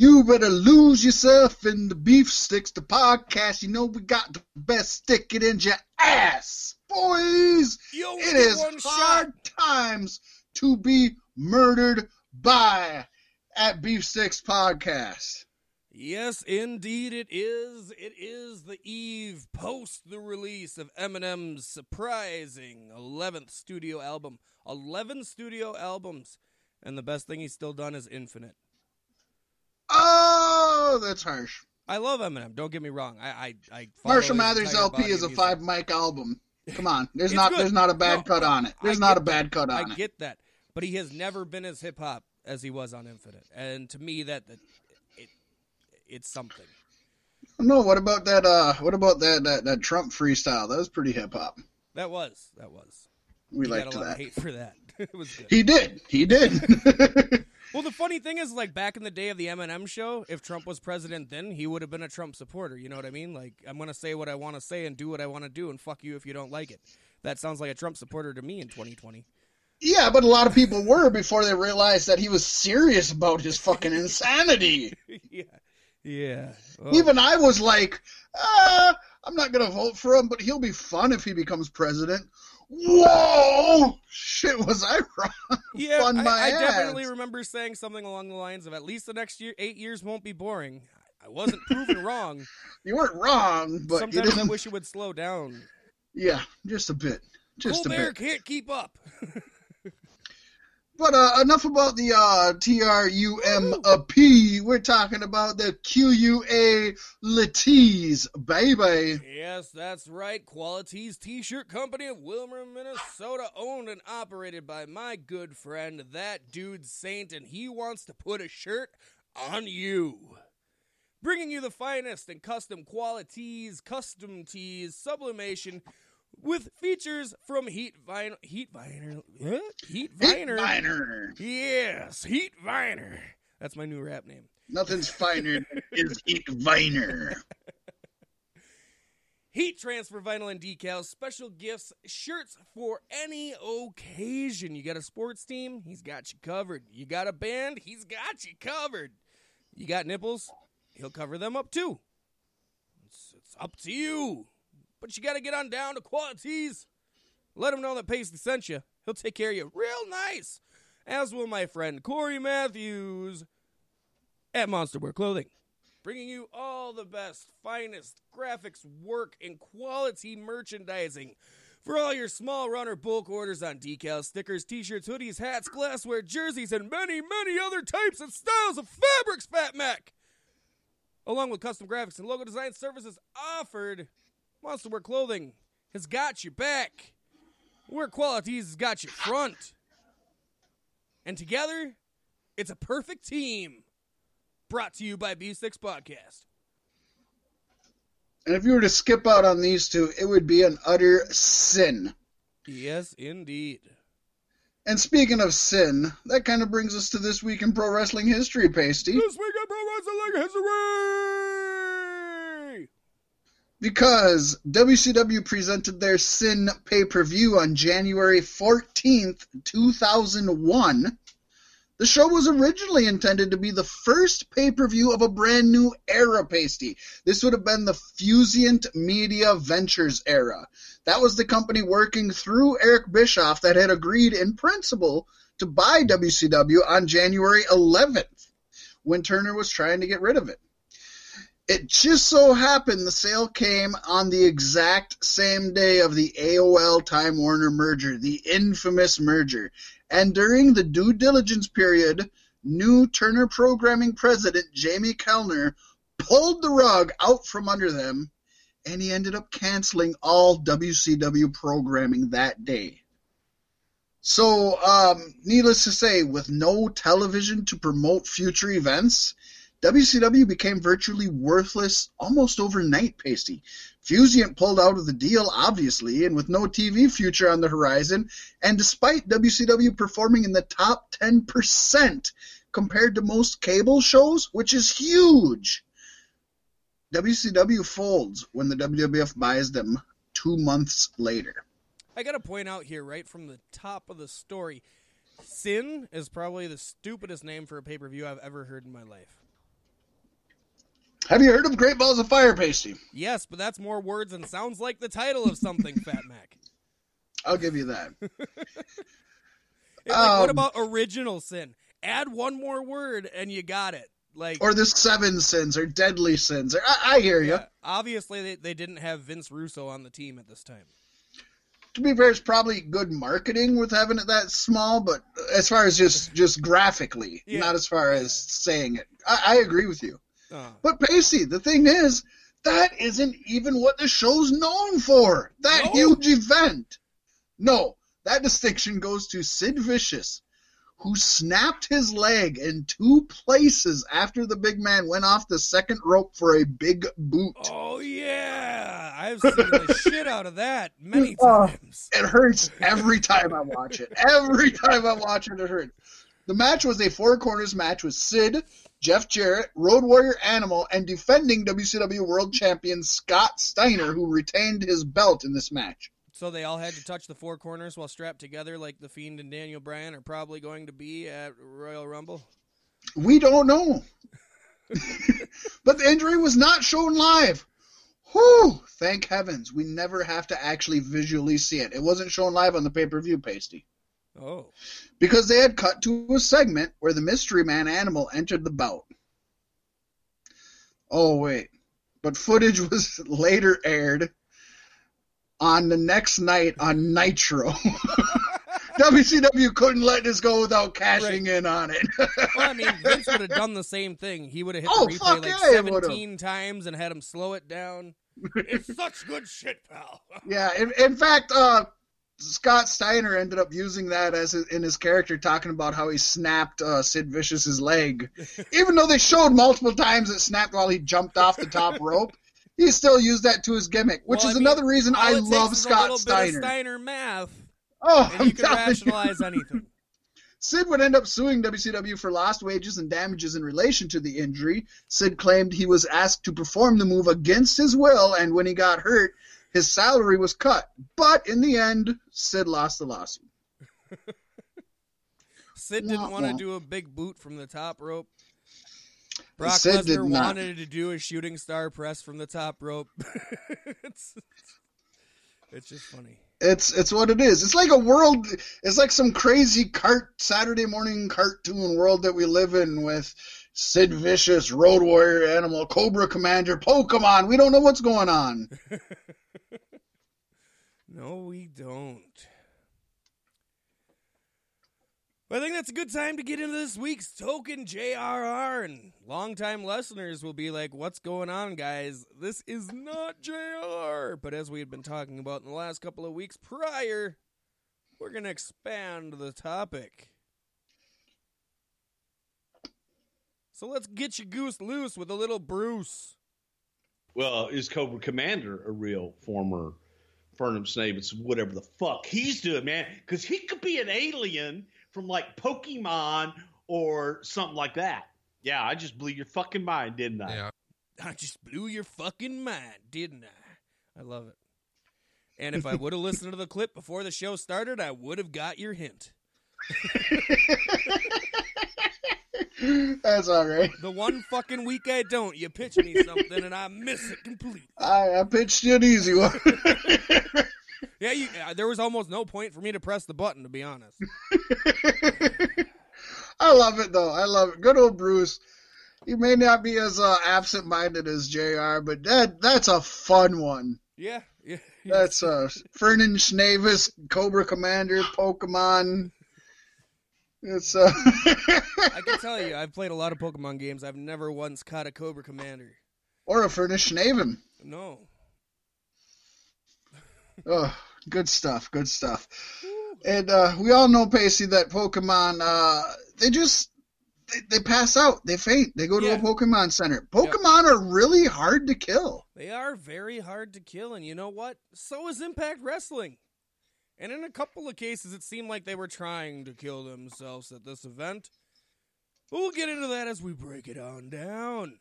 You better lose yourself in the beef sticks, the podcast. You know we got the best. Stick it in your ass, boys. Yo, It is hard times to be murdered by at Beef Sticks Podcast. Yes, indeed it is. It is the eve post the release of Eminem's surprising 11th studio album. 11 studio albums. And the best thing he's still done is Infinite. Oh, that's harsh. I love Eminem, don't get me wrong. I I, I Marshall Mathers LP is a five mic album. Come on, there's not good. there's not a bad No, cut on it. There's not a bad that. cut I on it. I get that. But he has never been as hip hop as he was on Infinite. And to me that, that it it's something. No, what about that? Uh, what about that that, that Trump freestyle? That was pretty hip hop. That was. That was. We he liked got a lot that. of hate for that. it was good. He did. He did. Well, the funny thing is, like back in the day of the Eminem show, if Trump was president then, he would have been a Trump supporter. You know what I mean? Like, I'm gonna say what I want to say and do what I want to do, and fuck you if you don't like it. That sounds like a Trump supporter to me in 2020. yeah, but a lot of people were before they realized that he was serious about his fucking insanity. yeah, yeah. Oh, Even I was like, uh, I'm not gonna vote for him, but he'll be fun if he becomes president. Whoa! Shit, was I wrong? yeah. I, I definitely remember saying something along the lines of, "At least the next year, eight years won't be boring." I wasn't proven wrong. You weren't wrong, but you Sometimes I didn't. wish it would slow down. Yeah, just a bit, just a Colbert bit. can't keep up. But uh, enough about the uh. We're talking about the QUA Latees, baby. Yes, that's right. Qualities T-shirt company of Willmar, Minnesota, owned and operated by my good friend, that dude Saint, and he wants to put a shirt on you. Bringing you the finest in custom qualities, custom tees, sublimation, with features from Heat Vinyl, Heat Viner, huh? Heat Viner. Finer. Yes, Heat Viner. That's my new rap name. Nothing's finer than Heat Viner. Heat transfer vinyl and decals, special gifts, shirts for any occasion. You got a sports team? He's got you covered. You got a band? He's got you covered. You got nipples? He'll cover them up too. It's, it's up to you. But you got to get on down to Qualities. Let him know that Paisley sent you. He'll take care of you real nice. As will my friend Corey Matthews at Monster Wear Clothing bringing you all the best, finest graphics work and quality merchandising for all your small runner bulk orders on decals, stickers, t-shirts, hoodies, hats, glassware, jerseys, and many, many other types and styles of fabrics, Fat Mac. Along with custom graphics and logo design services offered, Monster Wear Clothing has got your back. Wear Qualities has got your front. And together, it's a perfect team brought to you by Beef Sticks Podcast. And if you were to skip out on these two, it would be an utter sin. Yes, indeed. And speaking of sin, that kind of brings us to this week in pro wrestling history, Pasty. This week in Pro Wrestling History! Because WCW presented their Sin pay per view on January 14th, 2001. The show was originally intended to be the first pay per view of a brand new era, Pasty. This would have been the Fusient Media Ventures era. That was the company working through Eric Bischoff that had agreed in principle to buy WCW on January 11th when Turner was trying to get rid of it. It just so happened the sale came on the exact same day of the AOL Time Warner merger, the infamous merger. And during the due diligence period, new Turner programming president Jamie Kellner pulled the rug out from under them and he ended up canceling all WCW programming that day. So, um, needless to say, with no television to promote future events, WCW became virtually worthless almost overnight, Pasty. Fusient pulled out of the deal, obviously, and with no TV future on the horizon, and despite WCW performing in the top 10% compared to most cable shows, which is huge, WCW folds when the WWF buys them two months later. I gotta point out here, right from the top of the story, Sin is probably the stupidest name for a pay per view I've ever heard in my life. Have you heard of Great Balls of Fire, Pasty? Yes, but that's more words and sounds like the title of something, Fat Mac. I'll give you that. Like, what Um, about original sin? Add one more word and you got it. Like, or the seven sins, or deadly sins. Or, I, I hear you. uh, obviously, they, they didn't have Vince Russo on the team at this time. To be fair, it's probably good marketing with having it that small, but as far as just just graphically, Yeah. not as far as saying it, I, I agree with you. Uh, But Pacey, the thing is, that isn't even what the show's known for. That No. huge event. No, that distinction goes to Sid Vicious, who snapped his leg in two places after the big man went off the second rope for a big boot. oh, yeah. I've seen the shit out of that many Oh. times. It hurts every time I watch it. Every time I watch it, it hurts. The match was a four corners match with Sid, Jeff Jarrett, Road Warrior Animal, and defending WCW World Champion Scott Steiner, who retained his belt in this match. So they all had to touch the four corners while strapped together, like The Fiend and Daniel Bryan are probably going to be at Royal Rumble. We don't know. but the injury was not shown live. Whew! Thank heavens. We never have to actually visually see it. It wasn't shown live on the pay per view, Pasty. Oh. because they had cut to a segment where the mystery man animal entered the bout. Oh wait, but footage was later aired on the next night on Nitro. WCW couldn't let this go without cashing in on it. Well, I mean, Vince would have done the same thing. He would have hit Oh, the replay like yeah, 17 times and had him slow it down. it's such good shit, pal. yeah, in, in fact, uh, Scott Steiner ended up using that as a, in his character, talking about how he snapped uh, Sid Vicious's leg, even though they showed multiple times it snapped while he jumped off the top rope. He still used that to his gimmick, which Well, is I mean, another reason I love Scott Steiner. Steiner math, Oh, and I'm you can telling you. rationalize anything. Sid would end up suing WCW for lost wages and damages in relation to the injury. Sid claimed he was asked to perform the move against his will, and when he got hurt, his salary was cut. But in the end, Sid lost the lawsuit. Sid didn't want to do a big boot from the top rope. Brock Sid Lesnar wanted to do a shooting star press from the top rope. it's, it's just funny. It's it's what it is. It's like a world. It's like some crazy cart Saturday morning cartoon world that we live in with Sid Vicious, Road Warrior, Animal, Cobra Commander, Pokemon. We don't know what's going on. No, we don't. I think that's a good time to get into this week's token JRR, and longtime listeners will be like, "What's going on, guys? This is not JR." But as we had been talking about in the last couple of weeks prior, we're gonna expand the topic. So let's get your goose loose with a little Bruce. Well, is Cobra Commander a real former Fernum Snavis, whatever the fuck he's doing, man? Because he could be an alien from like Pokemon or something like that. Yeah, I just blew your fucking mind, didn't I? Yeah. I just blew your fucking mind, didn't I? I love it. And if I would have listened to the clip before the show started, I would have got your hint. That's all right. The one fucking week I don't, you pitch me something and I miss it completely. I, I pitched you an easy one. Yeah, you, uh, there was almost no point for me to press the button, to be honest. I love it though. I love it. Good old Bruce. He may not be as uh, absent-minded as Jr., but that that's a fun one. Yeah, yeah. That's uh, Fernan Schnavis, Cobra Commander, Pokemon. It's uh, I can tell you, I've played a lot of Pokemon games. I've never once caught a Cobra Commander. or a Furnish Schnaven. No. Oh, good stuff. Good stuff. And uh, we all know, Pacey, that Pokemon, uh, they just they, they pass out. They faint. They go to Yeah. a Pokemon center. Pokemon are really hard to kill. They are very hard to kill, and you know what? So is Impact Wrestling. And in a couple of cases, it seemed like they were trying to kill themselves at this event. But we'll get into that as we break it on down.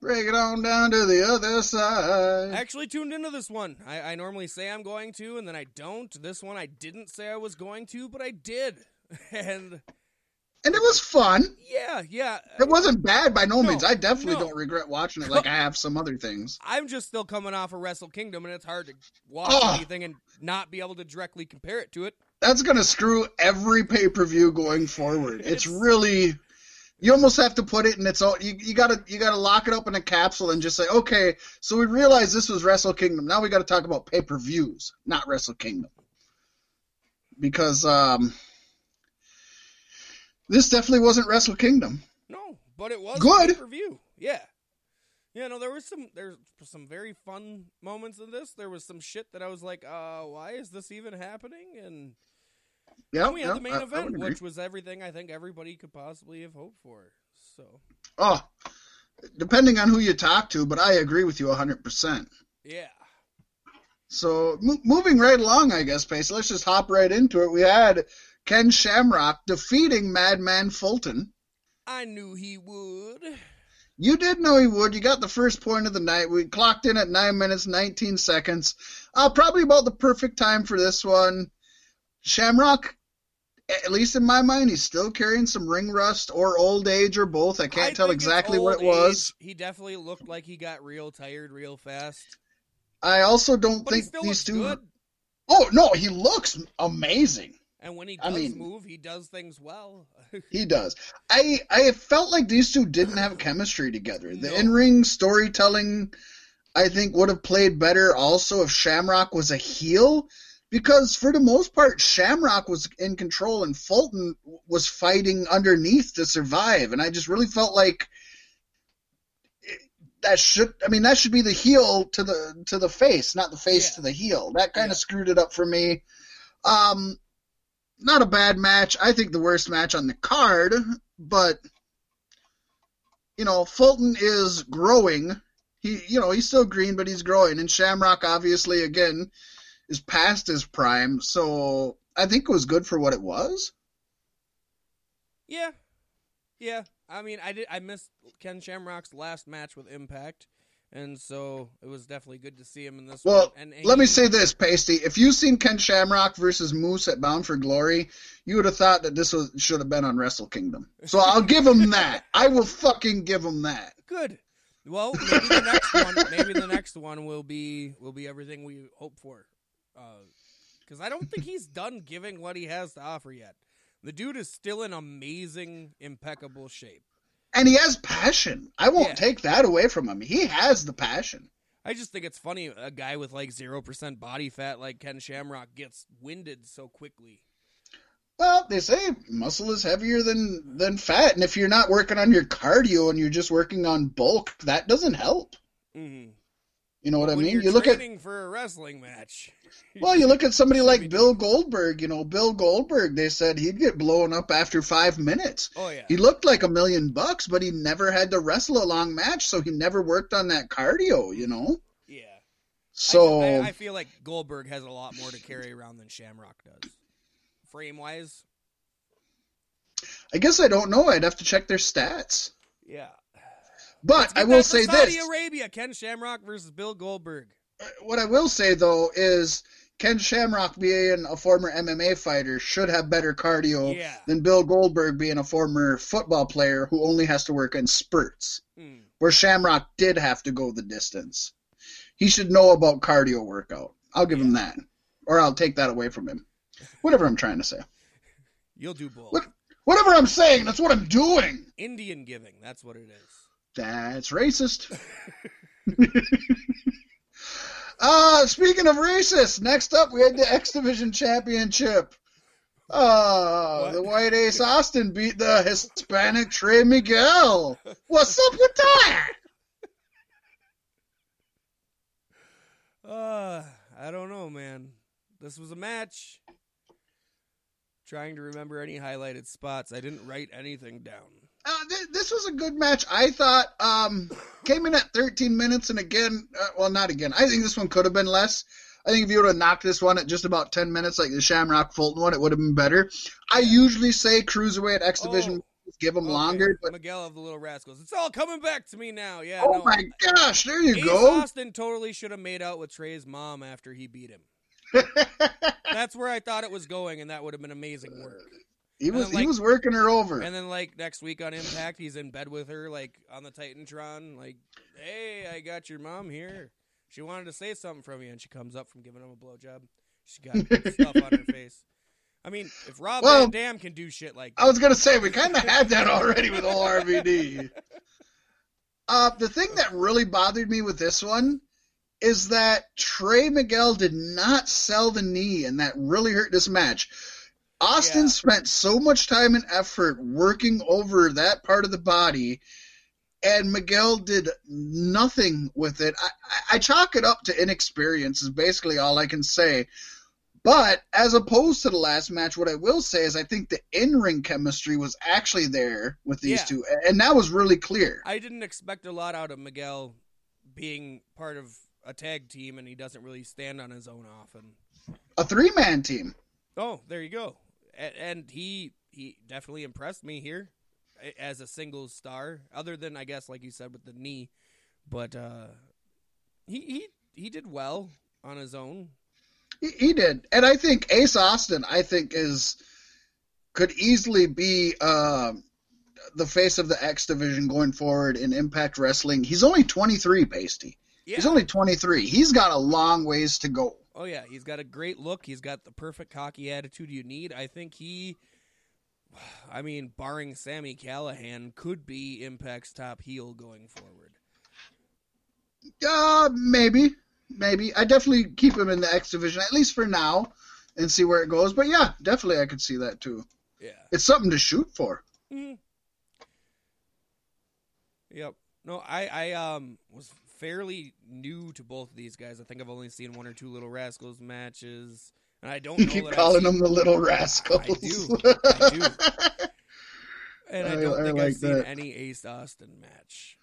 Break it on down to the other side. I actually tuned into this one. I, I normally say I'm going to, and then I don't. This one I didn't say I was going to, but I did. And and it was fun. Yeah, yeah. It wasn't bad by no, No, means. I definitely no. don't regret watching it like I have some other things. I'm just still coming off of Wrestle Kingdom, and it's hard to watch Oh. anything and not be able to directly compare it to it. That's gonna screw every pay per view going forward. It's, It's- really you almost have to put it in its own. You, you gotta you gotta lock it up in a capsule and just say, okay, so we realized this was Wrestle Kingdom. Now we got to talk about pay per views, not Wrestle Kingdom, because um, this definitely wasn't Wrestle Kingdom. No, but it was Good. review. Yeah. Yeah, no, there was some there's some very fun moments in this. There was some shit that I was like, uh, why is this even happening? And Yeah, we had yeah, the main I- I event, agree. which was everything I think everybody could possibly have hoped for. So oh, depending on who you talk to, but I agree with you hundred percent. yeah. So mo- moving right along, I guess, Pace. Let's just hop right into it. We had Ken Shamrock defeating Madman Fulton. I knew he would. You did know he would. You got the first point of the night. We clocked in at nine minutes nineteen seconds. Uh, probably about the perfect time for this one. Shamrock, at least in my mind, he's still carrying some ring rust or old age or both. I can't I tell exactly what it was. age. He definitely looked like he got real tired real fast. I also don't But think these two. good. Oh no, he looks amazing. And when he I does mean- move, he does things well. He does. I I felt like these two didn't have chemistry together. The No. in ring storytelling, I think, would have played better also if Shamrock was a heel, because for the most part, Shamrock was in control and Fulton was fighting underneath to survive, and I just really felt like that should. I mean, that should be the heel to the to the face, not the face Yeah. to the heel. That kind Yeah. of screwed it up for me. Um, not a bad match. I think the worst match on the card, but you know, Fulton is growing. He, you know, he's still green, but he's growing. And Shamrock, obviously, again, is past his prime. So I think it was good for what it was. Yeah, yeah. I mean, I did. I missed Ken Shamrock's last match with Impact, and so it was definitely good to see him in this Well, one. And let me say this, Pasty. If you've seen Ken Shamrock versus Moose at Bound for Glory, you would have thought that this was should have been on Wrestle Kingdom. So I'll give him that. I will fucking give him that. good. Well, maybe the next one. Maybe the next one will be will be everything we hope for. Uh, because I don't think he's done giving what he has to offer yet. The dude is still in amazing, impeccable shape. And he has passion. I won't Yeah. take that away from him. He has the passion. I just think it's funny a guy with like zero percent body fat like Ken Shamrock gets winded so quickly. Well, they say muscle is heavier than than fat, and if you're not working on your cardio and you're just working on bulk, that doesn't help. Mm-hmm. You know what I mean? You're You look at for a wrestling match. well, you look at somebody like Bill Goldberg. You know, Bill Goldberg. They said he'd get blown up after five minutes. Oh yeah. He looked like a million bucks, but he never had to wrestle a long match, so he never worked on that cardio. You know, yeah. so I, I, I feel like Goldberg has a lot more to carry around than Shamrock does. Frame wise, I guess I don't know. I'd have to check their stats. yeah. But I will say Saudi this: Saudi Arabia, Ken Shamrock versus Bill Goldberg. what I will say though is Ken Shamrock being a former MMA fighter should have better cardio Yeah. than Bill Goldberg being a former football player who only has to work in spurts. Mm. Where Shamrock did have to go the distance. He should know about cardio workout. I'll give him that. Or I'll take that away from him. Whatever I'm trying to say. You'll do both. What? Whatever I'm saying, that's what I'm doing. Indian giving, that's what it is. That's racist. uh, speaking of racist, next up we had the X Division Championship. Uh, What? the White Ace Austin beat the Hispanic Trey Miguel. What's up with that? Uh, I don't know, man. This was a match. Trying to remember any highlighted spots. I didn't write anything down. Uh, th- this was a good match. I thought um, came in at 13 minutes, and again, uh, well, not again. I think this one could have been less. I think if you would have knocked this one at just about 10 minutes, like the Shamrock Fulton one, it would have been better. I usually say cruiserweight at X Division Oh, give them okay. longer, but Miguel of the Little Rascals. It's all coming back to me now. Yeah. oh no. my gosh, there you Ace go. Austin totally should have made out with Trey's mom after he beat him. That's where I thought it was going, and that would have been amazing work. He was then, like- he was working her over. And then like next week on Impact, he's in bed with her, like on the Titantron, like, "Hey, I got your mom here. She wanted to say something from you," and she comes up from giving him a blowjob. She got stuff on her face. I mean, if Rob Well- Van Dam can do shit like I was gonna say we kind of had that already with old RVD. Uh, the thing that really bothered me with this one is that Trey Miguel did not sell the knee, and that really hurt this match. Austin Yeah. spent so much time and effort working over that part of the body, and Miguel did nothing with it. I, I, chalk it up to inexperience, is basically all I can say. But as opposed to the last match, what I will say is I think the in ring chemistry was actually there with these Yeah. two, and that was really clear. I didn't expect a lot out of Miguel being part of a tag team, and he doesn't really stand on his own often. A three man team. Oh, there you go. And, he he definitely impressed me here as a singles star. Other than I guess, like you said, with the knee, but uh, he he he did well on his own. He, he did, and I think Ace Austin, I think is could easily be um the face of the X division going forward in Impact Wrestling. He's only twenty three, Pasty. Yeah. He's only twenty three. He's got a long ways to go. oh yeah, he's got a great look. He's got the perfect cocky attitude you need. I think he. I mean, barring Sami Callihan, could be Impact's top heel going forward. Uh, maybe, maybe. I definitely keep him in the X division at least for now, and see where it goes. But yeah, definitely I could see that too. Yeah. It's something to shoot for. Mm-hmm. Yep. No, I I um was fairly new to both of these guys. I think I've only seen one or two Little Rascals matches, and I don't keep calling them the little rascals. I do. I do. And I I- don't I think like I've seen that. any Ace Austin match.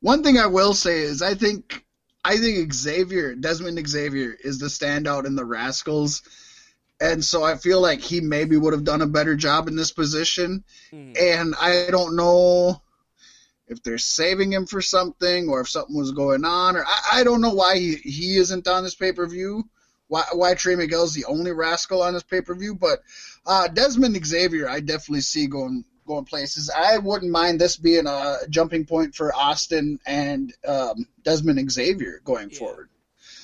One thing I will say is I think I think Xavier Desmond Xavier is the standout in the Rascals, and so I feel like he maybe would have done a better job in this position. Mhm. And I don't know if they're saving him for something or if something was going on, or I, I don't know why he, he isn't on this pay per view. Why, why Trey Miguel's the only rascal on this pay per view, but uh, Desmond Xavier, I definitely see going going places. I wouldn't mind this being a jumping point for Austin and um, Desmond Xavier going Yeah. forward.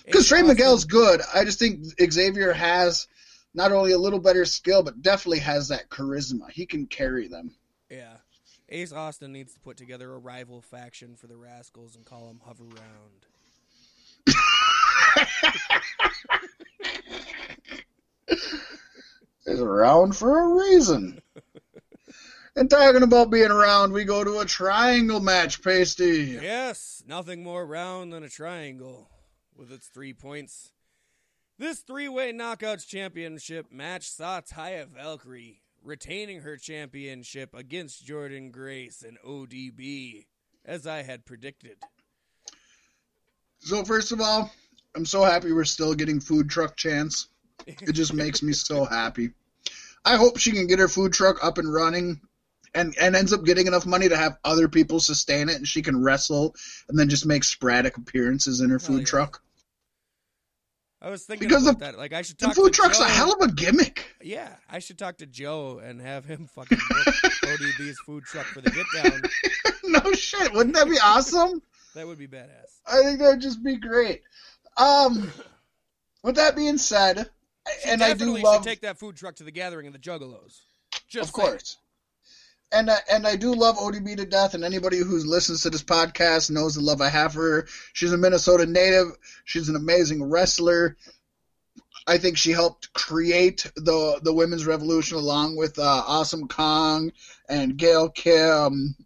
Because Trey Austin- Miguel's good. I just think Xavier has not only a little better skill, but definitely has that charisma. He can carry them. Yeah. Ace Austin needs to put together a rival faction for the Rascals and call them Hover Round. is around for a reason. and talking about being around, we go to a triangle match, Pasty. Yes, nothing more round than a triangle with its three points. This three way knockouts championship match saw Taya Valkyrie retaining her championship against Jordynne Grace and ODB, as I had predicted. So first of all, I'm so happy we're still getting food truck chance. It just makes me so happy. I hope she can get her food truck up and running and, and ends up getting enough money to have other people sustain it and she can wrestle and then just make sporadic appearances in her Hell food yeah. truck. I was thinking Because about the- that. Like I should The talk food to truck's Joe. a hell of a gimmick. Yeah, I should talk to Joe and have him fucking book ODB's food truck for the get down. no shit. Wouldn't that be awesome? That would be badass. I think that'd just be great. Um, with that being said, She and I do definitely love, should take that food truck to the gathering of the Juggalos. Just of course, and I, and I do love ODB to death. And anybody who listens to this podcast knows the love I have for her. She's a Minnesota native. She's an amazing wrestler. I think she helped create the the women's revolution along with uh, Awesome Kong and Gail Kim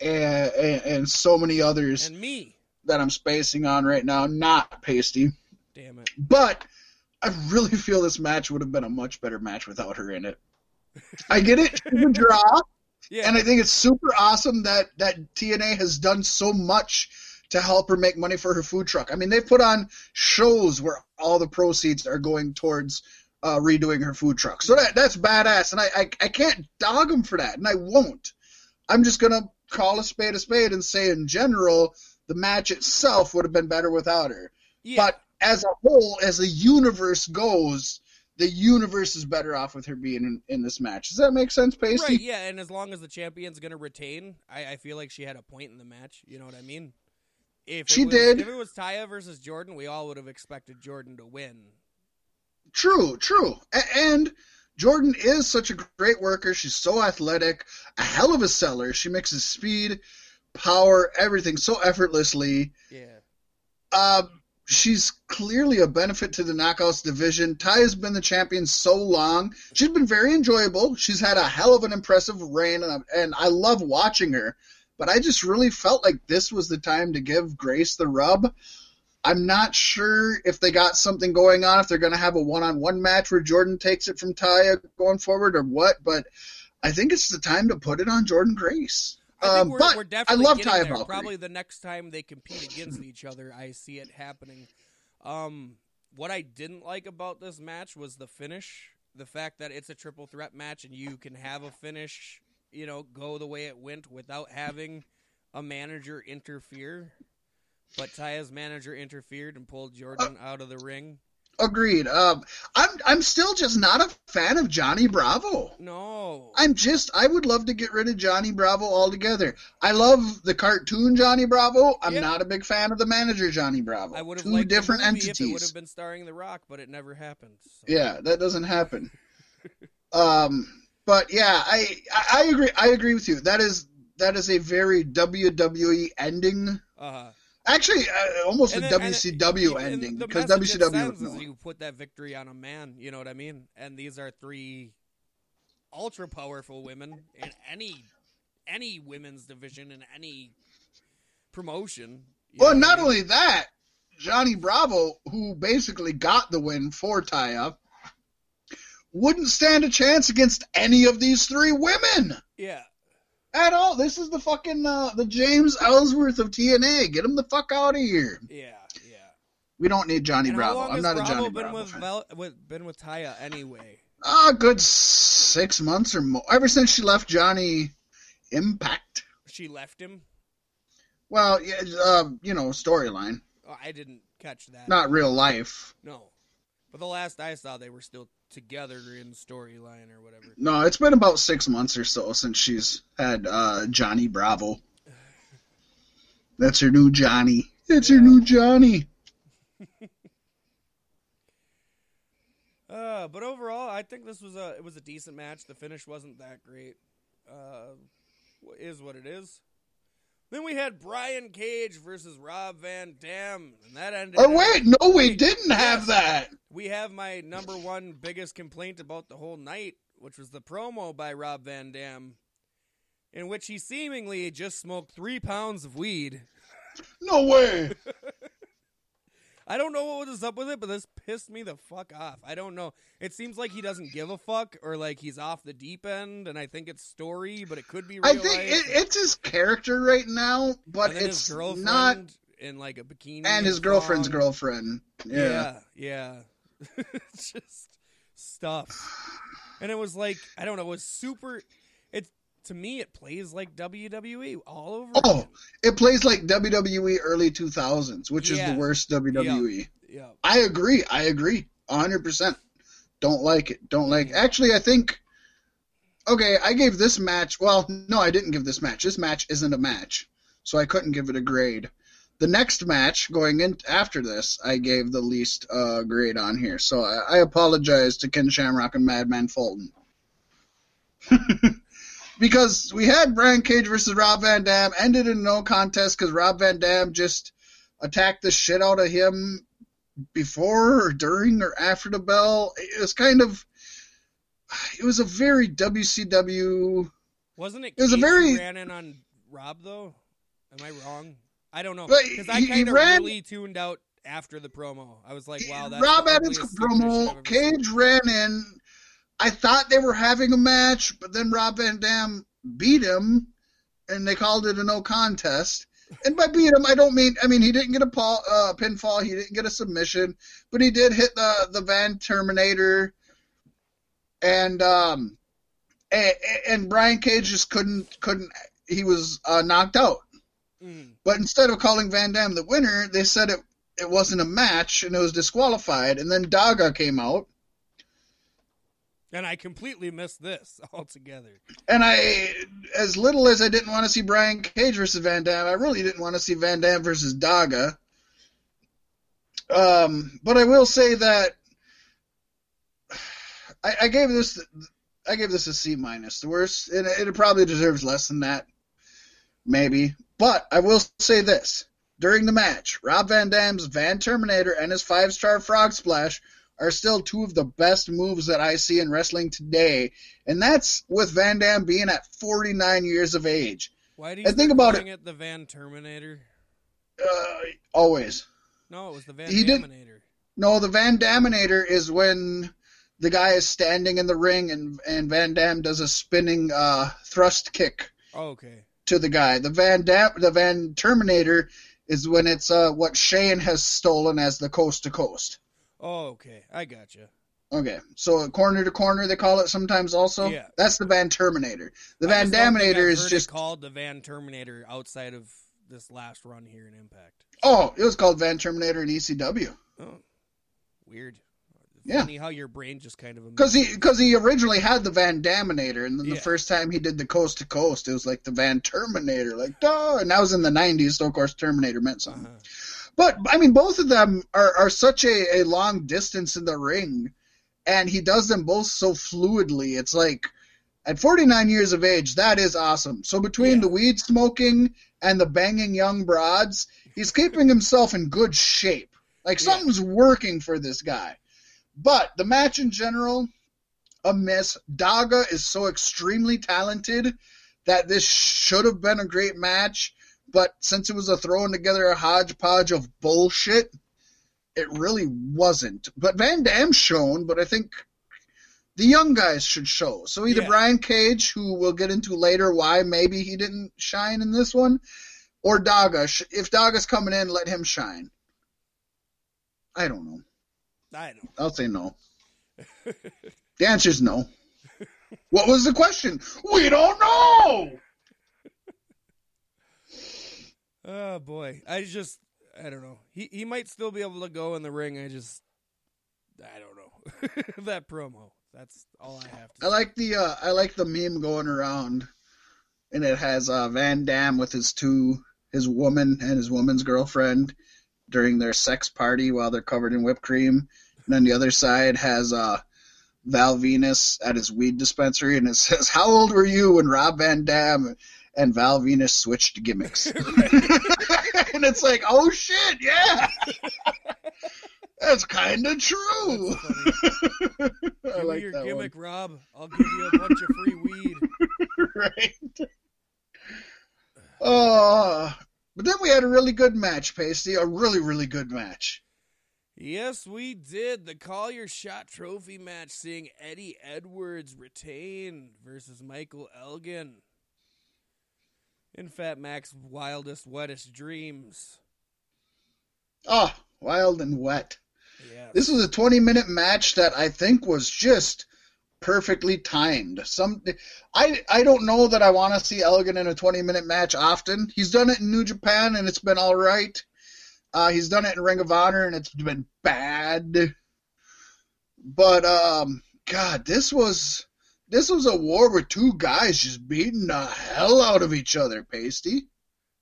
and, and and so many others And me. that I'm spacing on right now. Not pasty. Damn it. But I really feel this match would have been a much better match without her in it. I get it, she's a draw, Yeah. and I think it's super awesome that that TNA has done so much to help her make money for her food truck. I mean, they've put on shows where all the proceeds are going towards uh, redoing her food truck. So that that's badass, and I, I I can't dog them for that, and I won't. I'm just gonna call a spade a spade and say, in general, the match itself would have been better without her. yeah. But as a whole, as the universe goes, the universe is better off with her being in, in this match. Does that make sense, Pacey? Right, yeah, and as long as the champion's going to retain, I, I feel like she had a point in the match. You know what I mean? If She was, did. If it was Taya versus Jordynne, we all would have expected Jordynne to win. True, true. A- and Jordynne is such a great worker. She's so athletic, a hell of a seller. She mixes speed, power, everything so effortlessly. Yeah. Um, she's clearly a benefit to the knockouts division. Ty has been the champion so long. She's been very enjoyable. She's had a hell of an impressive reign, and, and I love watching her. But I just really felt like this was the time to give Grace the rub. I'm not sure if they got something going on, if they're going to have a one-on-one match where Jordynne takes it from Taya going forward or what. But I think it's the time to put it on Jordynne Grace. I think Um, we're, but we're definitely I love getting Taya there. Valkyrie. Probably the next time they compete against each other, I see it happening. Um, what I didn't like about this match was the finish. The fact that it's a triple threat match and you can have a finish, you know, go the way it went without having a manager interfere. But Taya's manager interfered and pulled Jordynne out of the ring. Agreed. Um, I'm I'm still just not a fan of Johnny Bravo. No. I'm just I would love to get rid of Johnny Bravo altogether. I love the cartoon Johnny Bravo. I'm Yeah. not a big fan of the manager Johnny Bravo. I would have Two different entities. it would have been starring The Rock, but it never happened. So. Yeah, that doesn't happen. um, but yeah, I, I I agree. I agree with you. That is that is a very WWE ending. Uh-huh. Actually, uh, almost And a then- WCW and ending because it WCW no. you put that victory on a man. You know what I mean? And these are three ultra powerful women in any any women's division in any promotion. Well, I not mean? only that, Johnny Bravo, who basically got the win for Taya, wouldn't stand a chance against any of these three women yeah, at all. This is the fucking uh, the James Ellsworth of TNA. Get him the fuck out of here. yeah, yeah. We don't need Johnny And Bravo. I'm not Bravo a Johnny been Bravo with. Vel- with been with Taya anyway? Ah, good six months or more. Ever since she left Johnny Impact. She left him. Well, yeah, uh, you know, storyline, Oh, I didn't catch that. not real life. No, but the last I saw, they were still together in storyline or whatever. No, it's been about six months or so since she's had uh, Johnny Bravo. That's her new Johnny. It's her new Johnny. Uh, but overall, I think this was a it was a decent match. The finish wasn't that great. Uh, is what it is. Then we had Brian Cage versus Rob Van Dam, and that ended. Oh wait, no, we didn't have that. We have my number one biggest complaint about the whole night, which was the promo by Rob Van Dam, in which he seemingly just smoked three pounds of weed. No way. I don't know what was up with it, but this pissed me the fuck off. I don't know. It seems like he doesn't give a fuck, or like he's off the deep end, and I think it's story, but it could be real I think it, it's his character right now, but it's not. in like a bikini, And his girlfriend's girlfriend. Yeah. yeah, yeah. just stuff. And it was like I don't know. It was super. To me, it plays like WWE all over. Oh, it plays like WWE early 2000s, which is the worst WWE. yeah. I agree. I agree. 100%. Don't like it. Don't like. Actually, I think. Okay, I gave this match. Well, no, I didn't give this match. This match isn't a match. So I couldn't give it a grade. The next match going in after this, I gave the least uh, grade on here. So I, I apologize to Ken Shamrock and Madman Fulton. because we had Brian Cage versus Rob Van Dam, ended in no contest because Rob Van Dam just attacked the shit out of him before or during or after the bell. It was kind of, it was a very WCW. Wasn't it? It was a very- ran in on Rob though. Am I wrong? I don't know because I kind of really tuned out after the promo. I was like, wow, that's Rob the Evans ugliest finish I've promo. Cage ran in. I thought they were having a match, but then Rob Van Dam beat him, and they called it a no contest. And by beat him, I don't mean I mean he didn't get a paw, uh, pinfall, he didn't get a submission, but he did hit the the Van Terminator, and um, and, and Brian Cage just couldn't couldn't he was uh, knocked out. Mhm. But instead of calling Van Dam the winner, they said it it wasn't a match and it was disqualified. And then Daga came out And I completely missed this altogether. And I, as little as I didn't want to see Brian Cage versus Van Dam, I really didn't want to see Van Dam versus Daga. Um, but I will say that I, I gave this I gave this a C minus. The worst, and it, it probably deserves less than that, maybe. But I will say this: during the match, Rob Van Dam's Van Terminator and his five star Frog Splash are still two of the best moves that I see in wrestling today, and that's with Van Dam being at 49 years of age. Why do you And think about it the Van Terminator? Uh, always. No, it was the Van He Daminator. No, the Van Daminator is when the guy is standing in the ring and and Van Dam does a spinning uh, thrust kick Oh, okay. to the guy. The Van Dam, the Van Terminator is when it's uh, what Shane has stolen as the coast to coast. Oh, okay. I gotcha. Okay, so corner to corner they call it sometimes also. Yeah. That's the Van Terminator. The I Van just don't think I've Daminator is just called the Van Terminator outside of this last run here in Impact. oh, it was called Van Terminator in ECW Oh, weird. Yeah. Funny how your brain just kind of because he because he originally had the Van Daminator, and then the first time he did the coast to coast, it was like the Van Terminator, like duh. And that was in the '90s, so of course Terminator meant something. Uh-huh. But I mean, both of them are, are such a, a long distance in the ring, and he does them both so fluidly. It's like at 49 years of age, that is awesome. So between Yeah. the weed smoking and the banging young broads, he's keeping himself in good shape. Like Yeah. something's working for this guy. But the match in general, a miss. Daga is so extremely talented that this should have been a great match. But since it was a throwing together a hodgepodge of bullshit, it really wasn't. But Van Dam's shown, but I think the young guys should show. So either Yeah. Brian Cage, who we'll get into later why maybe he didn't shine in this one, or Daga. If Daga's coming in, let him shine. I don't know. I know. I'll say no. the answer's no. What was the question? We don't know. Oh boy, I just I don't know. He he might still be able to go in the ring. I just I don't know that promo. That's all I have to. I like the uh, I like the meme going around, and it has uh, Van Dam with his two his woman and his woman's girlfriend during their sex party while they're covered in whipped cream, and then the other side has uh, Val Venis at his weed dispensary, and it says, "How old were you when Rob Van Dam and Val Venis switched gimmicks?" and it's like, "Oh shit, yeah." That's kind of true. That's I like me your that gimmick, Rob. I'll give you a bunch of free weed. right? Oh, but then we had a really good match, Pasty. A really, really good match. Yes, we did. The Call Your Shot Trophy match seeing Eddie Edwards retain versus Michael Elgin. In Fat Mac's wildest, wettest dreams. Oh, wild and wet. Yeah. This was a 20 minute match that I think was just perfectly timed. Some I I don't know that I want to see Elgin in a 20 minute match often. He's done it in New Japan and it's been all right. Uh, he's done it in Ring of Honor and it's been bad. But um, God, this was this was a war with two guys just beating the hell out of each other, Pasty.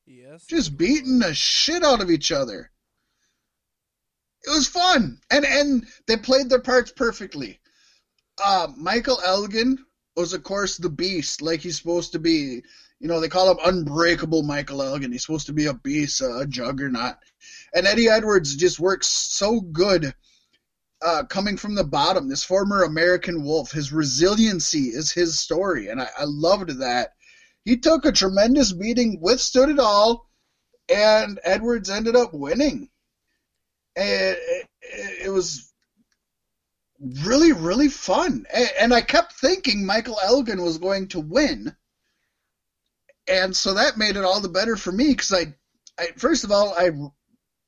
yes. Just beating the shit out of each other. It was fun, and and they played their parts perfectly. Uh, Michael Elgin was, of course, the beast, like he's supposed to be. You know, they call him Unbreakable Michael Elgin. He's supposed to be a beast, a juggernaut. And Eddie Edwards just works so good uh, coming from the bottom. This former American Wolf, his resiliency is his story, and I, I loved that. He took a tremendous beating, withstood it all, and Edwards ended up winning. And it, it, was really, really fun. And, and I kept thinking Michael Elgin was going to win. And so that made it all the better for me because I, I, first of all, I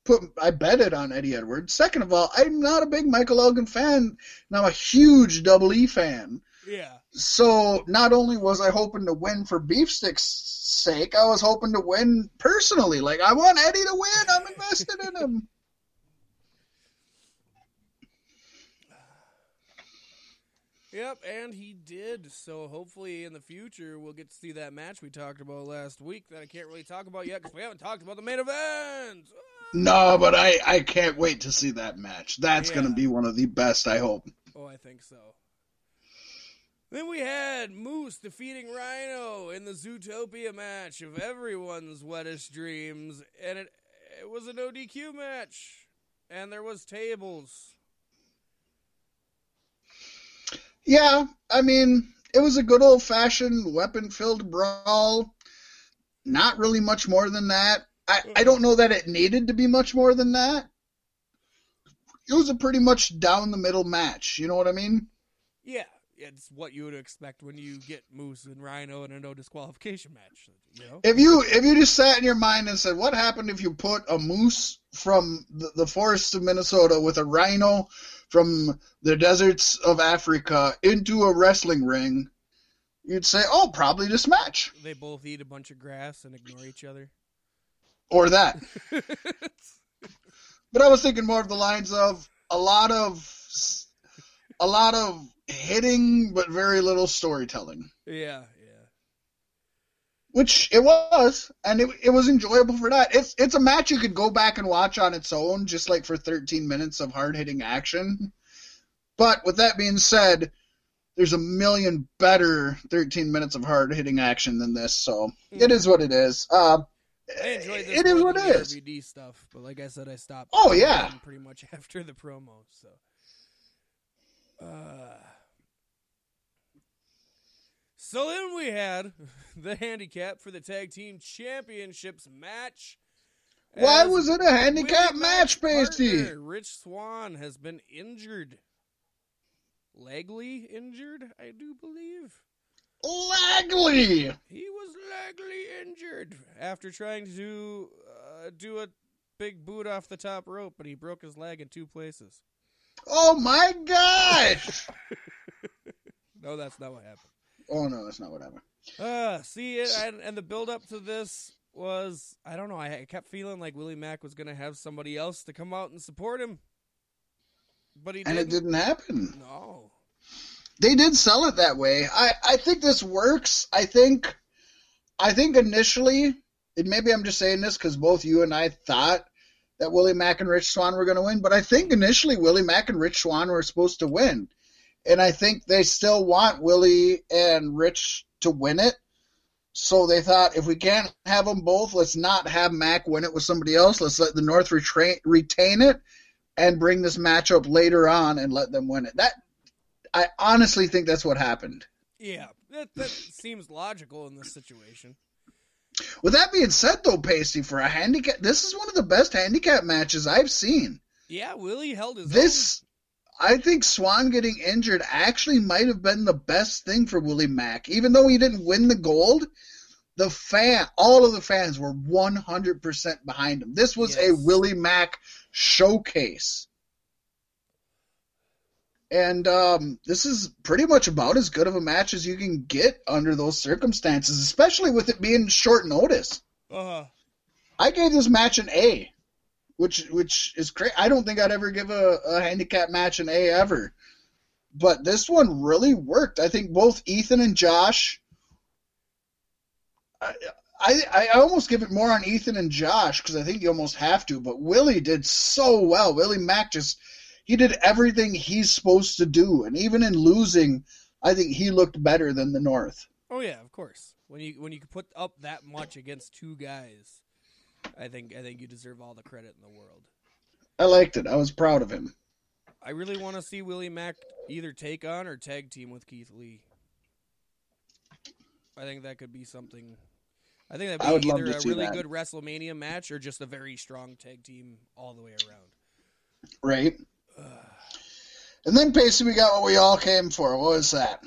put I betted on Eddie Edwards. Second of all, I'm not a big Michael Elgin fan, and I'm a huge Double E fan. Yeah. So not only was I hoping to win for Beefstick's sake, I was hoping to win personally. Like I want Eddie to win. I'm invested in him. Yep, and he did. So hopefully in the future we'll get to see that match we talked about last week that I can't really talk about yet because we haven't talked about the main event. No, but I, I can't wait to see that match. That's Yeah. going to be one of the best, I hope. Oh, I think so. Then we had Moose defeating Rhino in the Zootopia match of everyone's wettest dreams, and it it was an ODQ match, and there was tables. Yeah, I mean, it was a good old fashioned weapon filled brawl. Not really much more than that. I, I don't know that it needed to be much more than that. It was a pretty much down the middle match. You know what I mean? Yeah, it's what you would expect when you get Moose and Rhino in a no disqualification match. You know? If you if you just sat in your mind and said, "What happened if you put a moose from the, the forests of Minnesota with a rhino from the deserts of Africa into a wrestling ring?" You'd say, "Oh, probably this match They both eat a bunch of grass and ignore each other. Or that." But I was thinking more of the lines of a lot of a lot of hitting, but very little storytelling. yeah, yeah. which it was, and it, it was enjoyable for that. It's it's a match you could go back and watch on its own, just like for 13 minutes of hard hitting action. But with that being said, there's a million better 13 minutes of hard hitting action than this, so it is what it is. Uh, I enjoyed this it is what it the is. RVD stuff, but like I said, I stopped. Oh, yeah. pretty much after the promo. So, uh, so then we had the handicap for the tag team championships match. Why was it a handicap match, Pasty? Rich Swann has been injured. Legly injured, I do believe. Lagley! He was legally injured after trying to do, uh, do a big boot off the top rope, but he broke his leg in two places. Oh my gosh! No, that's not what happened. oh no, that's not what happened. Uh, see and, and the build up to this was I don't know. I, kept feeling like Willie Mack was gonna have somebody else to come out and support him, but he And it didn't. didn't happen. No. They did sell it that way. I, I think this works. I think I think initially, and maybe I'm just saying this because both you and I thought that Willie Mack and Rich Swann were going to win, but I think initially Willie Mack and Rich Swann were supposed to win, and I think they still want Willie and Rich to win it. So they thought if we can't have them both, let's not have Mac win it with somebody else. Let's let the North retra- retain it and bring this matchup later on and let them win it. That I honestly think that's what happened. Yeah, that that seems logical in this situation. With that being said, though, Pasty, for a handicap, this is one of the best handicap matches I've seen. Yeah, Willie held his This, I think Swann getting injured actually might have been the best thing for Willie Mack. Even though he didn't win the gold, the fan, all of the fans were 100% behind him. This was a Willie Mack showcase. And um, this is pretty much about as good of a match as you can get under those circumstances, especially with it being short notice. own. Uh, I gave this match an A, which which is great. I don't think I'd ever give a, a handicap match an A ever, but this one really worked. I think both Ethan and Josh. I I, I almost give it more on Ethan and Josh because I think you almost have to. But Willie did so well. Willie Mack just he did everything he's supposed to do, and even in losing, I think he looked better than the North. oh yeah, of course. When you when you put up that much against two guys, I think I think you deserve all the credit in the world. I liked it. I was proud of him. I really want to see Willie Mack either take on or tag team with Keith Lee. I think that could be something. I think that'd I would be either a really that. good WrestleMania match or just a very strong tag team all the way around. right? And then Pacey, we got what we all came for. What was that?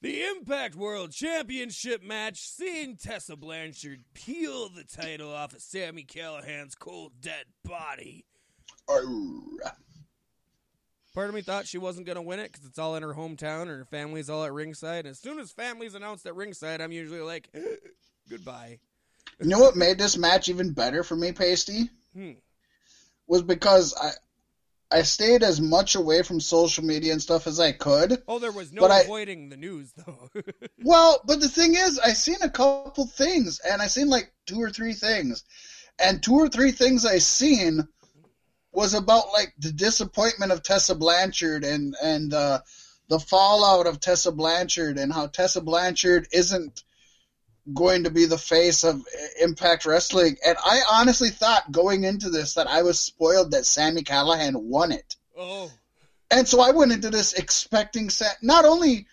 The Impact World Championship match, seeing Tessa Blanchard peel the title off of Sami Callihan's cold dead body. Arr. Part of me thought she wasn't going to win it because it's all in her hometown and her family's all at ringside. And as soon as family's announced at ringside, I'm usually like, goodbye. You know what made this match even better for me, Pasty? Hmm. Was because I I stayed as much away from social media and stuff as I could. Oh, there was no But I- avoiding the news though. Well, but the thing is, I seen a couple things, and I seen like two or three things, and two or three things I seen was about like the disappointment of Tessa Blanchard and and uh, the fallout of Tessa Blanchard and how Tessa Blanchard isn't going to be the face of Impact Wrestling. And I honestly thought going into this that I was spoiled that Sami Callihan won it. oh, And so I went into this expecting Sa- not only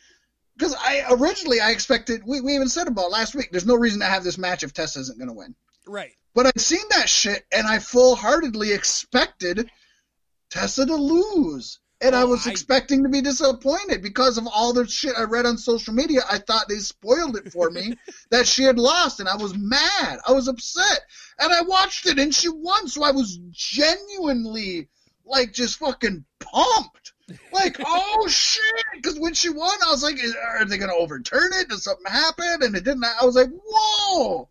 because I originally I expected we, we even said about last week. There's no reason to have this match if Tessa isn't going to win. right. But I'd seen that shit and I full heartedly expected Tessa to lose. And I Oh, was I- expecting to be disappointed because of all the shit I read on social media. I thought they spoiled it for me that she had lost, and I was mad. I was upset. And I watched it, and she won, so I was genuinely, like, just fucking pumped. Like, oh shit! Because when she won, I was like, are they going to overturn it? Does something happen? And it didn't. I was like, whoa!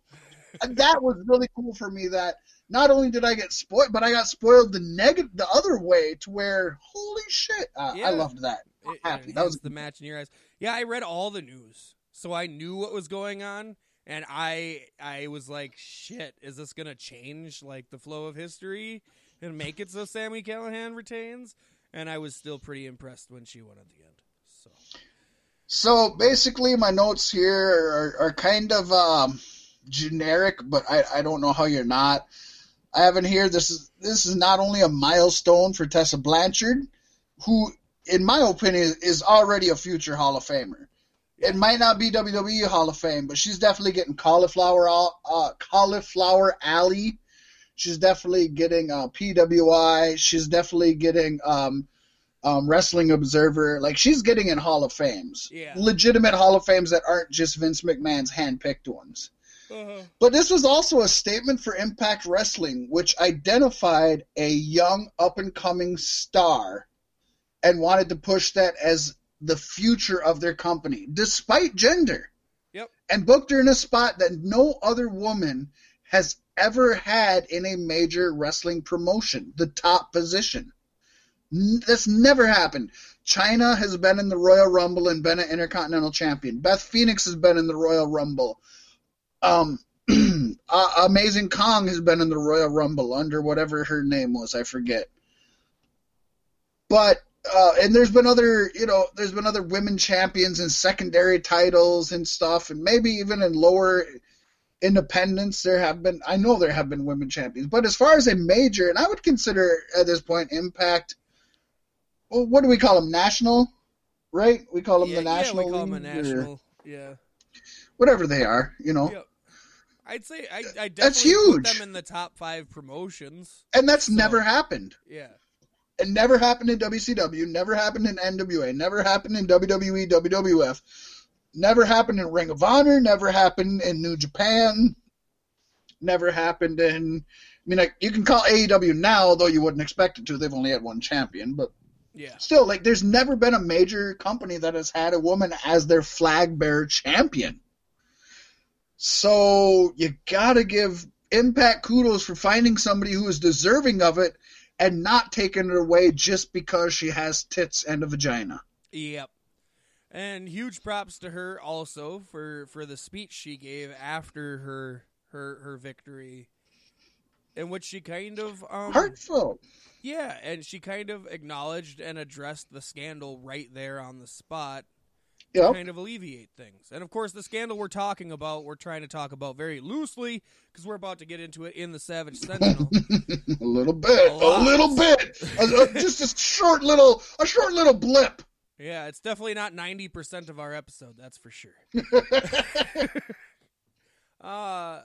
And that was really cool for me that not only did I get spoiled, but I got spoiled the negative, the other way to where, holy shit! Uh, Yeah. I loved that. It, happy. That was the match in your eyes. Yeah, I read all the news, so I knew what was going on, and I I was like, shit, is this gonna change like the flow of history and make it so Sami Callihan retains? And I was still pretty impressed when she won at the end. So So basically, my notes here are, are kind of um, generic, but I, I don't know how you're not. I have in here this is this is not only a milestone for Tessa Blanchard, who, in my opinion, is already a future Hall of Famer. It might not be WWE Hall of Fame, but she's definitely getting cauliflower uh, cauliflower alley. She's definitely getting uh, PWI. She's definitely getting um, um, Wrestling Observer. Like she's getting in Hall of Fames, Yeah. legitimate Hall of Fames that aren't just Vince McMahon's handpicked ones. Uh, But this was also a statement for Impact Wrestling, which identified a young up and coming star and wanted to push that as the future of their company, despite gender. Yep. And booked her in a spot that no other woman has ever had in a major wrestling promotion, the top position. That's never happened. Chyna has been in the Royal Rumble and been an Intercontinental Champion. Beth Phoenix has been in the Royal Rumble. Um, uh, Amazing Kong has been in the Royal Rumble under whatever her name was, I forget. But uh, and there's been other, you know, there's been other women champions and secondary titles and stuff, and maybe even in lower independents there have been. I know there have been women champions, but as far as a major, and I would consider at this point Impact. Well, what do we call them? National, right? We call them yeah, the national. yeah, we call them a league or national. Yeah. whatever they are, you know. Yep. I'd say I, I definitely That's put huge. them in the top five promotions. And that's So- never happened. Yeah. It never happened in WCW, never happened in NWA, never happened in WWE, WWF, never happened in Ring of Honor, never happened in New Japan, never happened in. I mean, like, you can call AEW now, although you wouldn't expect it to. They've only had one champion, but Yeah. still, like, there's never been a major company that has had a woman as their flag bearer champion. So you gotta give Impact kudos for finding somebody who is deserving of it and not taking it away just because she has tits and a vagina. Yep. And huge props to her also for for the speech she gave after her her her victory, in which she kind of um Heartfelt. yeah, and she kind of acknowledged and addressed the scandal right there on the spot, Yep. kind of alleviate things. And of course, the scandal we're talking about, we're trying to talk about very loosely because we're about to get into it in the Savage Sentinel. a little bit. A A, little bit. A- a- just a short little a short little blip. yeah, it's definitely not ninety percent of our episode, that's for sure. Uh,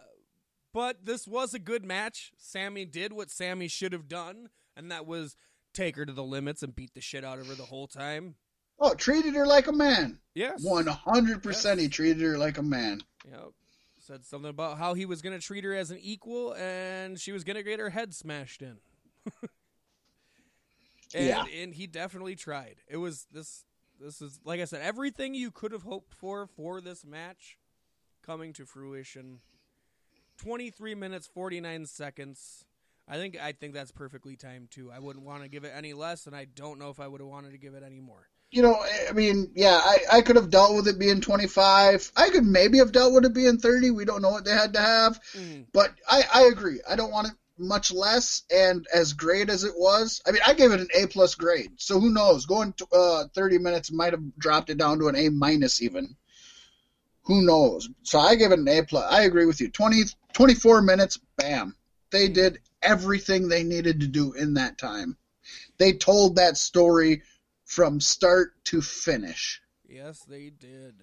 but this was a good match. Sami did what Sami should have done, and that was take her to the limits and beat the shit out of her the whole time. Oh, treated her like a man. Yes. One hundred percent he treated her like a man. Yep. Said something about how he was going to treat her as an equal and she was going to get her head smashed in. and Yeah. and he definitely tried. It was this this is like I said everything you could have hoped for for this match coming to fruition. 23 minutes 49 seconds. I think I think that's perfectly timed too. I wouldn't want to give it any less, and I don't know if I would have wanted to give it any more. You know, I mean, yeah, I, I could have dealt with it being 25. I could maybe have dealt with it being 30. We don't know what they had to have. Mm. But I, I agree. I don't want it much less. And as great as it was, I mean, I gave it an A plus grade. So who knows? Going to, uh, 30 minutes might have dropped it down to an A minus even. Who knows? So I gave it an A plus. I agree with you. 20, 24 minutes, bam. They did everything they needed to do in that time. They told that story from start to finish. Yes, they did.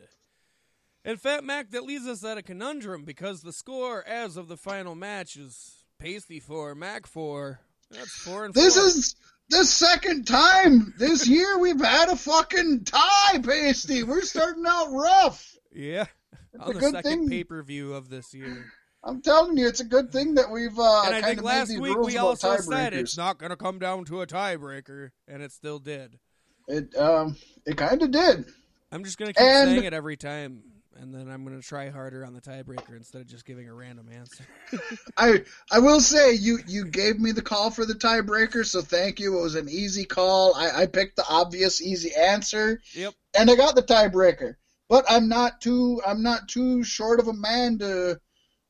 And Fat Mac, that leaves us at a conundrum because the score as of the final match is Pasty four, Mac four. That's four and This four. is the second time this year we've had a fucking tie, Pasty. We're starting out rough. yeah It's on a the good second thing. pay per view of this year. I'm telling you, it's a good thing that we've uh, and I kind think last week we also said it's not going to come down to a tiebreaker, and it still did. It um, it kind of did. I'm just going to keep And- saying it every time, and then I'm going to try harder on the tiebreaker instead of just giving a random answer. I I will say you you gave me the call for the tiebreaker, so thank you. It was an easy call. I, I picked the obvious easy answer, Yep. and I got the tiebreaker. But I'm not too I'm not too short of a man to,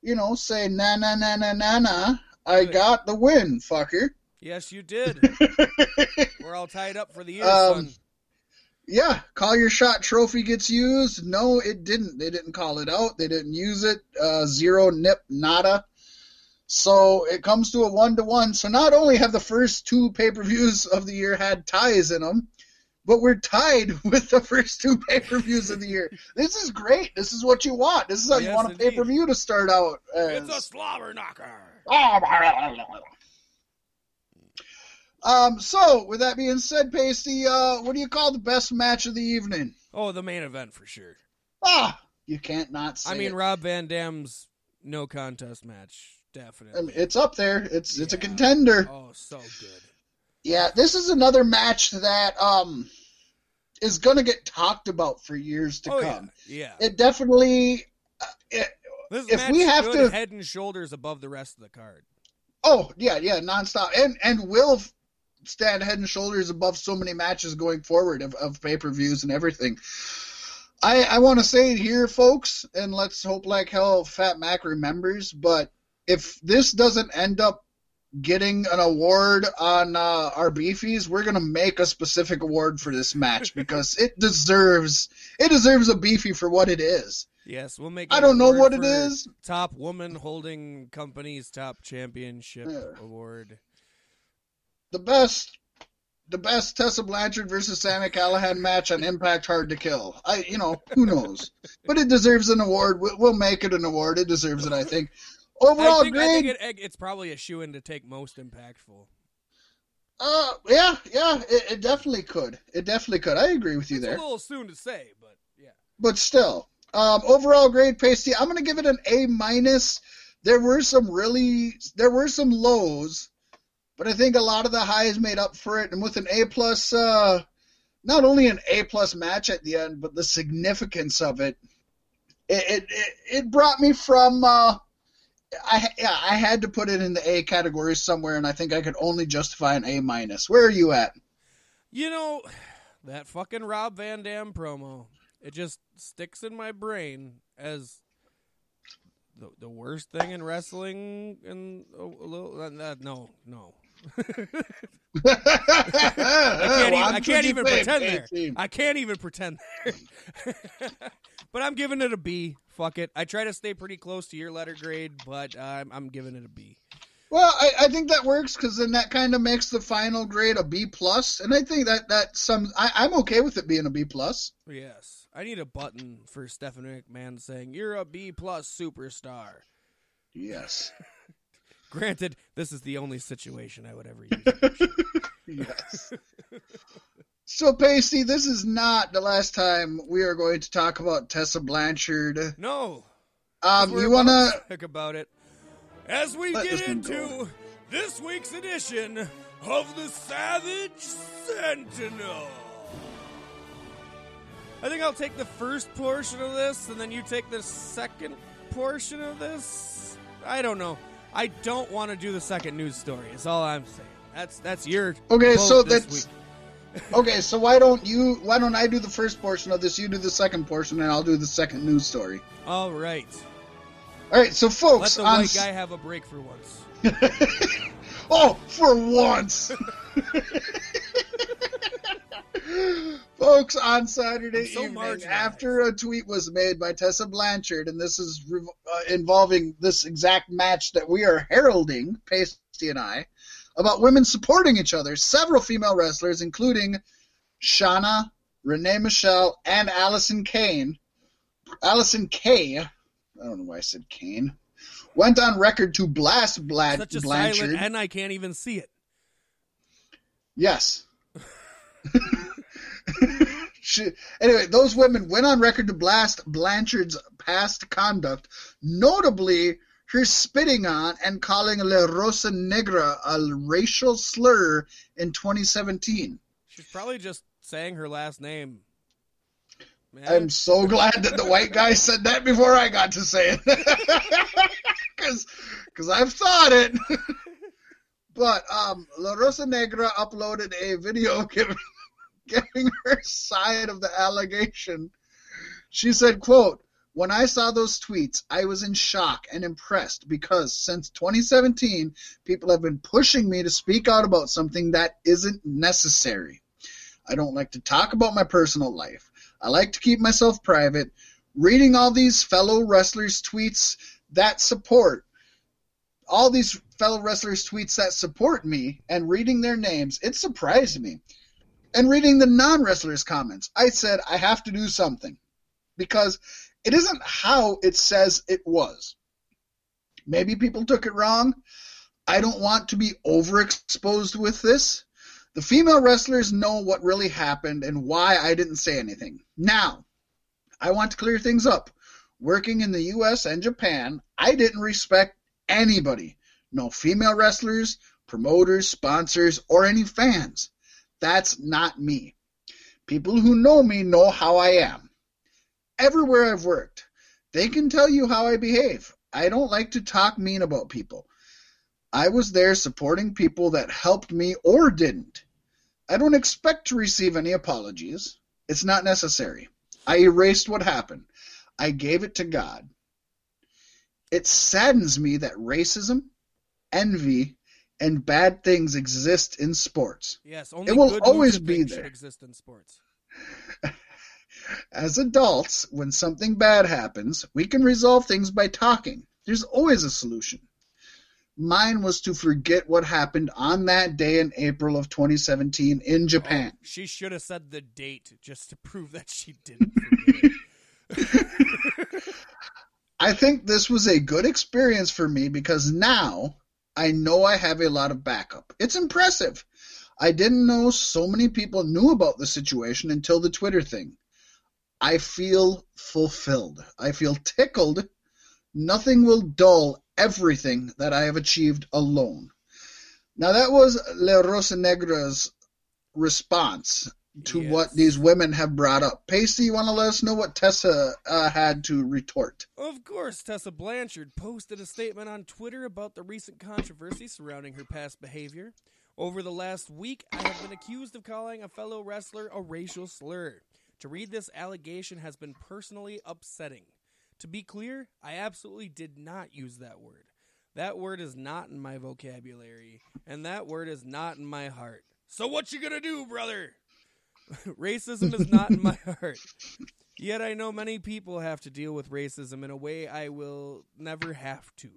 you know, say na na na na na na. I got the win, fucker. Yes, you did. We're all tied up for the year, Um. Yeah, call your shot trophy gets used. No, it didn't. They didn't call it out. They didn't use it. Uh, zero nip nada. So it comes to a one to one. So not only have the first two pay per views of the year had ties in them, but we're tied with the first two pay per views of the year. This is great. This is what you want. This is how you want a pay per view to start out. As. It's a slobber knocker. Um. So with that being said, Pasty, uh, what do you call the best match of the evening? Oh, the main event for sure. Ah, you can't not say I mean, it. Rob Van Dam's no contest match, definitely. I it's up there. It's it's a contender. oh, so good. Yeah, this is another match that um is gonna get talked about for years to oh come. yeah, yeah. It definitely. Uh, it, This if match we have to- head and shoulders above the rest of the card. oh yeah, yeah, nonstop, and and will stand head and shoulders above so many matches going forward of, of pay per views and everything. I I want to say it here, folks, and let's hope like hell Fat Mac remembers. But if this doesn't end up getting an award on uh, our beefies, we're gonna make a specific award for this match because it deserves it deserves a beefy for what it is. Yes, we'll make. I don't know what it is. Top woman holding company's top championship Yeah. award. The best, the best Tessa Blanchard versus Sami Callihan match on Impact Hard to Kill. I, you know, who knows? but it deserves an award. We'll, make it an award. It deserves it. I think. Overall I think, I grade. think it, it's probably a shoe in to take most impactful. uh, yeah, yeah, it, it definitely could. It definitely could. I agree with you It's there. a little soon to say, but yeah. but still, um, overall grade, Pasty. I'm gonna give it an A minus. There were some really, there were some lows, but I think a lot of the highs made up for it. And with an A plus, uh, not only an A plus match at the end, but the significance of it, it it, it, brought me from. Uh, I yeah, I had to put it in the A category somewhere, and I think I could only justify an A minus. Where are you at? You know, that fucking Rob Van Dam promo. It just sticks in my brain as the the worst thing in wrestling. And a, a little, uh, uh, no, no, I can't even, I can't even pretend there. I can't even pretend there. but I'm giving it a B. Fuck it. I try to stay pretty close to your letter grade, but I'm I'm giving it a B. Well, I, I think that works because then that kind of makes the final grade a B plus, and I think that that some I, I'm okay with it being a B plus. Yes, I need a button for Stephanie McMahon saying you're a B plus superstar. Yes, Granted, this is the only situation I would ever use. yes. so, Pacey, this is not the last time we are going to talk about Tessa Blanchard. no, Um, you wanna? about talk about it as we Let get into this week's edition of the Savage Sentinel. I think I'll take the first portion of this, and then you take the second portion of this. I don't know. I don't want to do the second news story. Is all I'm saying. That's that's your Okay, so this that's week. okay. So why don't you? Why don't I do the first portion of this? You do the second portion, and I'll do the second news story. All right. All right. So folks, Let the white guy have a break for once. oh, for once. Folks, on Saturday so evening, marginalized. after a tweet was made by Tessa Blanchard, and this is uh, involving this exact match that we are heralding, Pasty and I, about women supporting each other, several female wrestlers, including Shauna, Renee Michelle, and Allysin Kane, Allysin Kay, I don't know why I said Kane, went on record to blast Bla- Such a Blanchard. silent, and I can't even see it. Yes. she, anyway, those women went on record to blast Blanchard's past conduct, notably her spitting on and calling La Rosa Negra a racial slur in 2017. She's probably just saying her last name. Man, I'm so glad that the white guy said that before I got to say it. Because I've thought it. but um, La Rosa Negra uploaded a video giving, giving her side of the allegation. She said, quote, when I saw those tweets, I was in shock and impressed because since 2017, people have been pushing me to speak out about something that isn't necessary. I don't like to talk about my personal life. I like to keep myself private. Reading all these fellow wrestlers' tweets that support, all these fellow wrestlers' tweets that support me, and reading their names, it surprised me. And reading the non wrestlers' comments, I said I have to do something because it isn't how it says it was. Maybe people took it wrong. I don't want to be overexposed with this. The female wrestlers know what really happened and why I didn't say anything. Now, I want to clear things up. Working in the US and Japan, I didn't respect anybody. No female wrestlers, promoters, sponsors, or any fans. That's not me. People who know me know how I am. Everywhere I've worked, they can tell you how I behave. I don't like to talk mean about people. I was there supporting people that helped me or didn't. I don't expect to receive any apologies. It's not necessary. I erased what happened. I gave it to God. It saddens me that racism, envy, and bad things exist in sports. yes, only it will good always be there. should exist in sports. As adults, when something bad happens, we can resolve things by talking. There's always a solution. Mine was to forget what happened on that day in April of 2017 in oh, Japan. Oh, she should have said the date just to prove that she didn't. I think this was a good experience for me because now I know I have a lot of backup. It's impressive. I didn't know so many people knew about the situation until the Twitter thing. I feel fulfilled. I feel tickled. Nothing will dull everything that I have achieved alone. Now, that was La Rosa Negra's response to what these women have brought up. Pasty, you want to let us know what Tessa uh, had to retort? Of course, Tessa Blanchard posted a statement on Twitter about the recent controversy surrounding her past behavior. Over the last week, I have been accused of calling a fellow wrestler a racial slur. To read this allegation has been personally upsetting. To be clear, I absolutely did not use that word. That word is not in my vocabulary, and that word is not in my heart. So what you gonna do, brother? Racism is not in my heart. Yet I know many people have to deal with racism in a way I will never have to.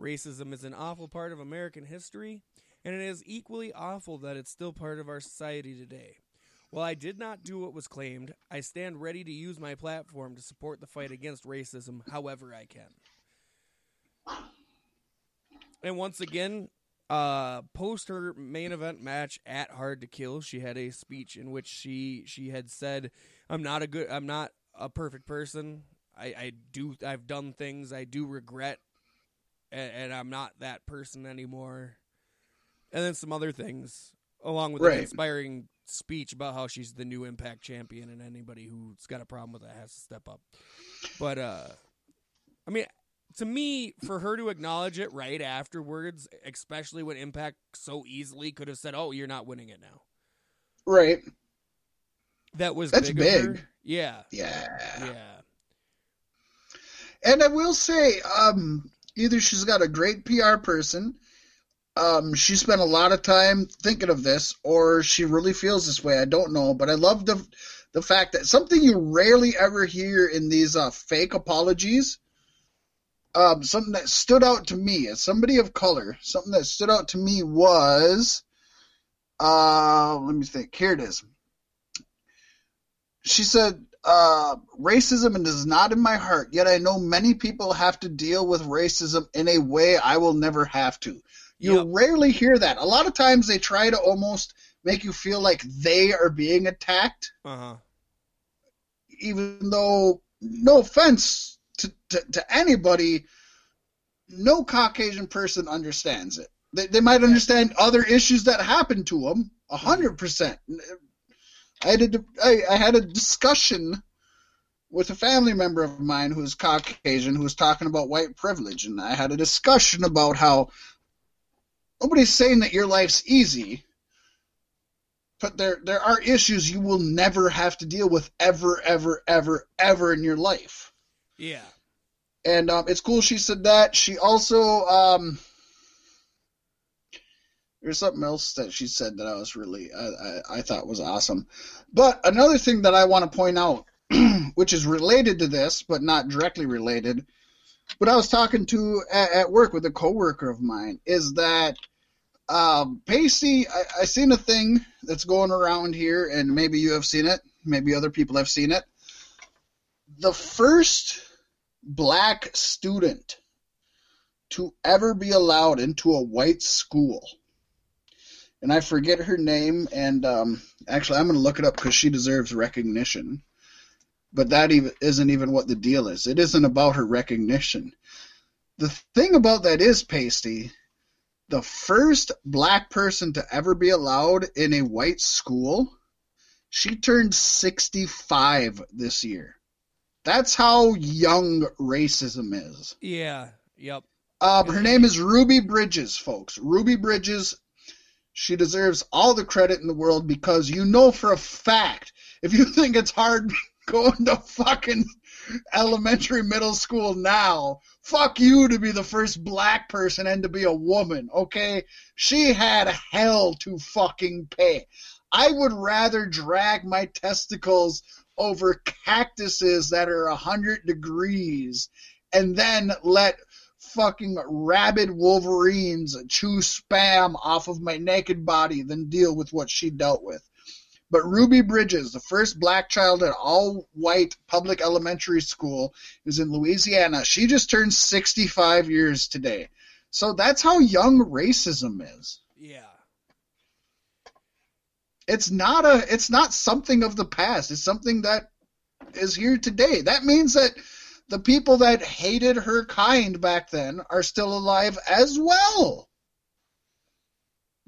Racism is an awful part of American history, and it is equally awful that it's still part of our society today. While I did not do what was claimed, I stand ready to use my platform to support the fight against racism however I can. And once again, uh, post her main event match at Hard to Kill, she had a speech in which she she had said, "I'm not a good, I'm not a perfect person. I, I do, I've done things I do regret, and, and I'm not that person anymore." And then some other things, along with Right. an inspiring speech about how she's the new Impact champion, and anybody who's got a problem with that has to step up. But uh, I mean, to me, for her to acknowledge it right afterwards, especially when Impact so easily could have said, "Oh, you're not winning it now." Right. That was That's big. big. Yeah. Yeah. Yeah. And I will say, um, either she's got a great PR person, um, she spent a lot of time thinking of this, or she really feels this way. I don't know, but I love the the fact that something you rarely ever hear in these uh, fake apologies. Um, something that stood out to me as somebody of color, something that stood out to me was, uh, let me think. Here it is. She said, uh, racism is not in my heart, yet I know many people have to deal with racism in a way I will never have to. You Yep. rarely hear that. A lot of times they try to almost make you feel like they are being attacked, Uh huh. even though, no offense to, to, to anybody, no Caucasian person understands it. They, they might understand other issues that happen to them, a hundred percent. I had a, I, I had a discussion with a family member of mine who's Caucasian who was talking about white privilege, and I had a discussion about how nobody's saying that your life's easy, but there there are issues you will never have to deal with ever, ever, ever, ever in your life. Yeah. And um, it's cool she said that. She also um, there's something else that she said that I was really I, I, I thought was awesome. But another thing that I want to point out, which is related to this but not directly related, but I was talking to at, at work with a coworker of mine, is that um, Pacey. I, I seen a thing that's going around here, and maybe you have seen it, maybe other people have seen it. The first black student to ever be allowed into a white school. And I forget her name, and um, actually, I'm going to look it up because she deserves recognition. But that even isn't even what the deal is. It isn't about her recognition. The thing about that is, Pasty, the first black person to ever be allowed in a white school, she turned 65 this year. That's how young racism is. Yeah. Yep. Um, her name is Ruby Bridges, folks. Ruby Bridges. She deserves all the credit in the world because you know for a fact, if you think it's hard going to fucking elementary middle school now, fuck you to be the first black person and to be a woman, okay? She had hell to fucking pay. I would rather drag my testicles over cactuses that are a hundred degrees and then let fucking rabid wolverines chew spam off of my naked body than deal with what she dealt with. But Ruby Bridges, the first black child at all white public elementary school, is in Louisiana. She just turned 65 years today. So that's how young racism is. Yeah. It's not a it's not something of the past. It's something that is here today. That means that the people that hated her kind back then are still alive as well.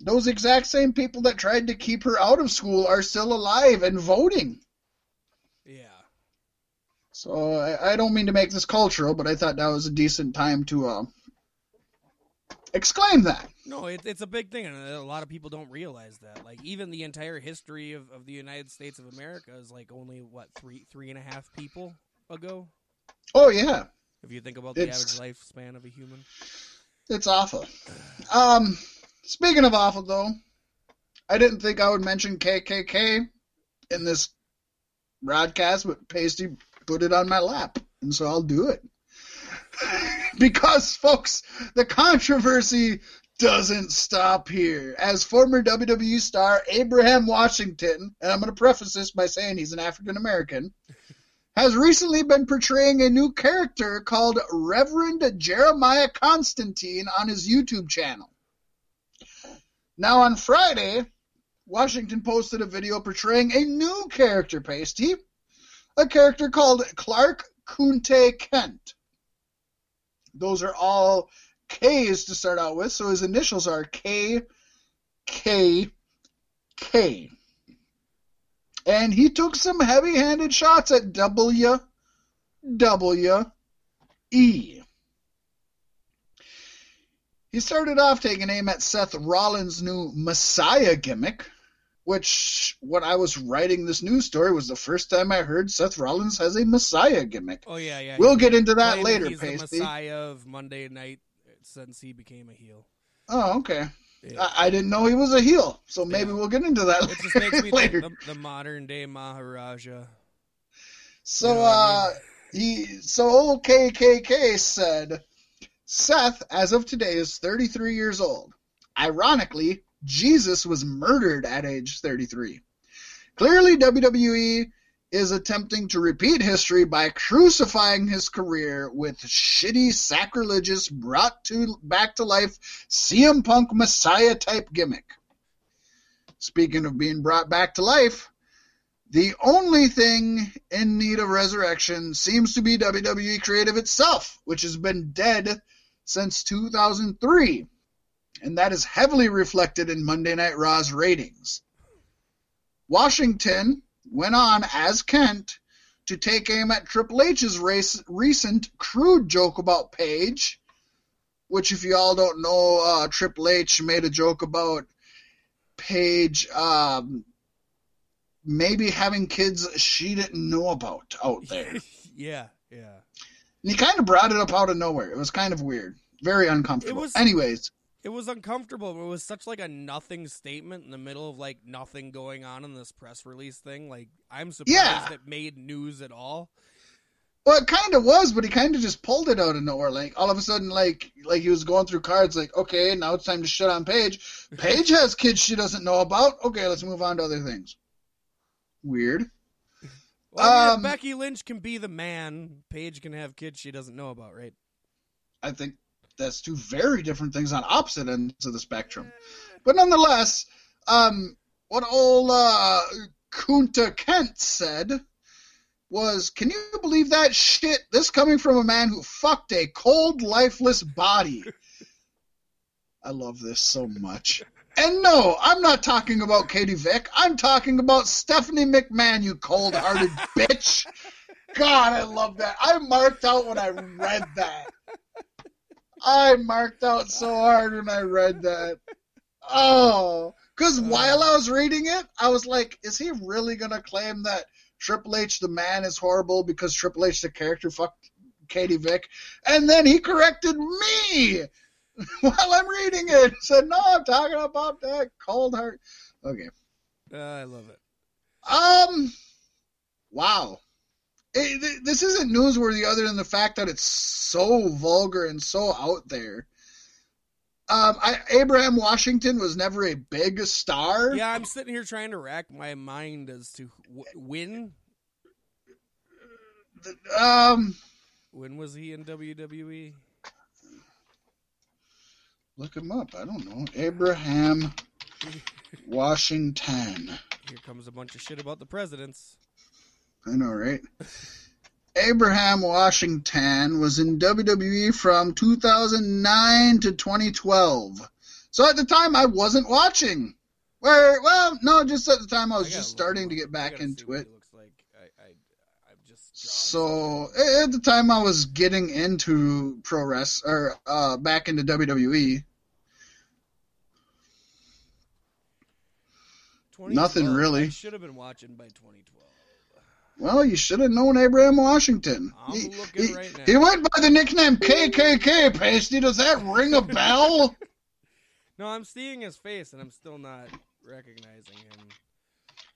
Those exact same people that tried to keep her out of school are still alive and voting. Yeah. So I, I don't mean to make this cultural, but I thought that was a decent time to uh, exclaim that. No, it, it's a big thing, and a lot of people don't realize that. Like, even the entire history of, of the United States of America is like only what three three and a half people ago. Oh yeah, If you think about the It's- average lifespan of a human. it's awful. Um, speaking of awful though, I didn't think I would mention KKK in this broadcast, but Pasty put it on my lap, and so I'll do it. because, folks, the controversy doesn't stop here. As former WWE star Abraham Washington, and I'm going to preface this by saying he's an African American, has recently been portraying a new character called Reverend Jeremiah Constantine on his YouTube channel. Now, on Friday, Washington posted a video portraying a new character, Pasty, a character called Clark Kunte Kent. Those are all K's to start out with, so his initials are K, K, K. And he took some heavy handed shots at W, W, E. He started off taking aim at Seth Rollins' new Messiah gimmick, which, when I was writing this news story, was the first time I heard Seth Rollins has a Messiah gimmick. Oh yeah, yeah. We'll get into that later, He's the Pasty. Messiah of Monday Night since he became a heel. Oh, okay. Yeah. I, I didn't know he was a heel, so maybe Yeah. we'll get into that it just makes me think later. the, the modern day Maharaja. So, You know what I uh, he, so old KKK said, Seth, as of today, is 33 years old. Ironically, Jesus was murdered at age 33. Clearly, WWE is attempting to repeat history by crucifying his career with shitty, sacrilegious, brought to back to life CM Punk Messiah type gimmick. Speaking of being brought back to life, the only thing in need of resurrection seems to be WWE Creative itself, which has been dead since 2003. And that is heavily reflected in Monday Night Raw's ratings. Washington went on as Kent to take aim at Triple H's race, recent crude joke about Paige, which, if you all don't know, uh, Triple H made a joke about Paige um, maybe having kids she didn't know about out there. yeah, yeah, And he kind of brought it up out of nowhere. It was kind of weird. Very uncomfortable. It was- Anyways, It was uncomfortable. But it was such like a nothing statement in the middle of like nothing going on in this press release thing. Like I'm surprised Yeah. it made news at all. well, it kind of was, but he kind of just pulled it out of nowhere. Like all of a sudden, like like he was going through cards. Like, okay, now it's time to shit on Paige. Paige has kids she doesn't know about. Okay, let's move on to other things. Weird. Well, Um, Becky Lynch can be the man. Paige can have kids she doesn't know about, right? I think that's two very different things on opposite ends of the spectrum. But nonetheless, um, what old uh, Kunta Kent said was, "Can you believe that shit? This coming from a man who fucked a cold, lifeless body." I love this so much. And no, I'm not talking about Katie Vick. I'm talking about Stephanie McMahon, you cold-hearted bitch. God, I love that. I marked out when I read that. I marked out so hard when I read that. Oh, because while I was reading it, I was like, is he really going to claim that Triple H the man is horrible because Triple H the character fucked Katie Vick? And then he corrected me while I'm reading it. Said, no, I'm talking about that cold heart. Okay. Uh, I love it. Um, wow. It, th- this isn't newsworthy other than the fact that it's so vulgar and so out there. Um, I, Abraham Washington was never a big star. Yeah, I'm sitting here trying to rack my mind as to wh- when Um, when was he in? WWE? look him up. I don't know. Abraham Washington. Here comes a bunch of shit about the presidents. I know, right? Abraham Washington was in WWE from 2009 to 2012. So at the time, I wasn't watching. Where, well, no, just at the time, I was I just starting him to get back into it. Looks like. I, I, So at the time, I was getting into pro wrest or uh, back into WWE. nothing really. I should have been watching by 2012. Well, you should have known Abraham Washington. I'm he, looking he- right now. he went by the nickname KKK. Pasty, does that ring a bell? No, I'm seeing his face and I'm still not recognizing him.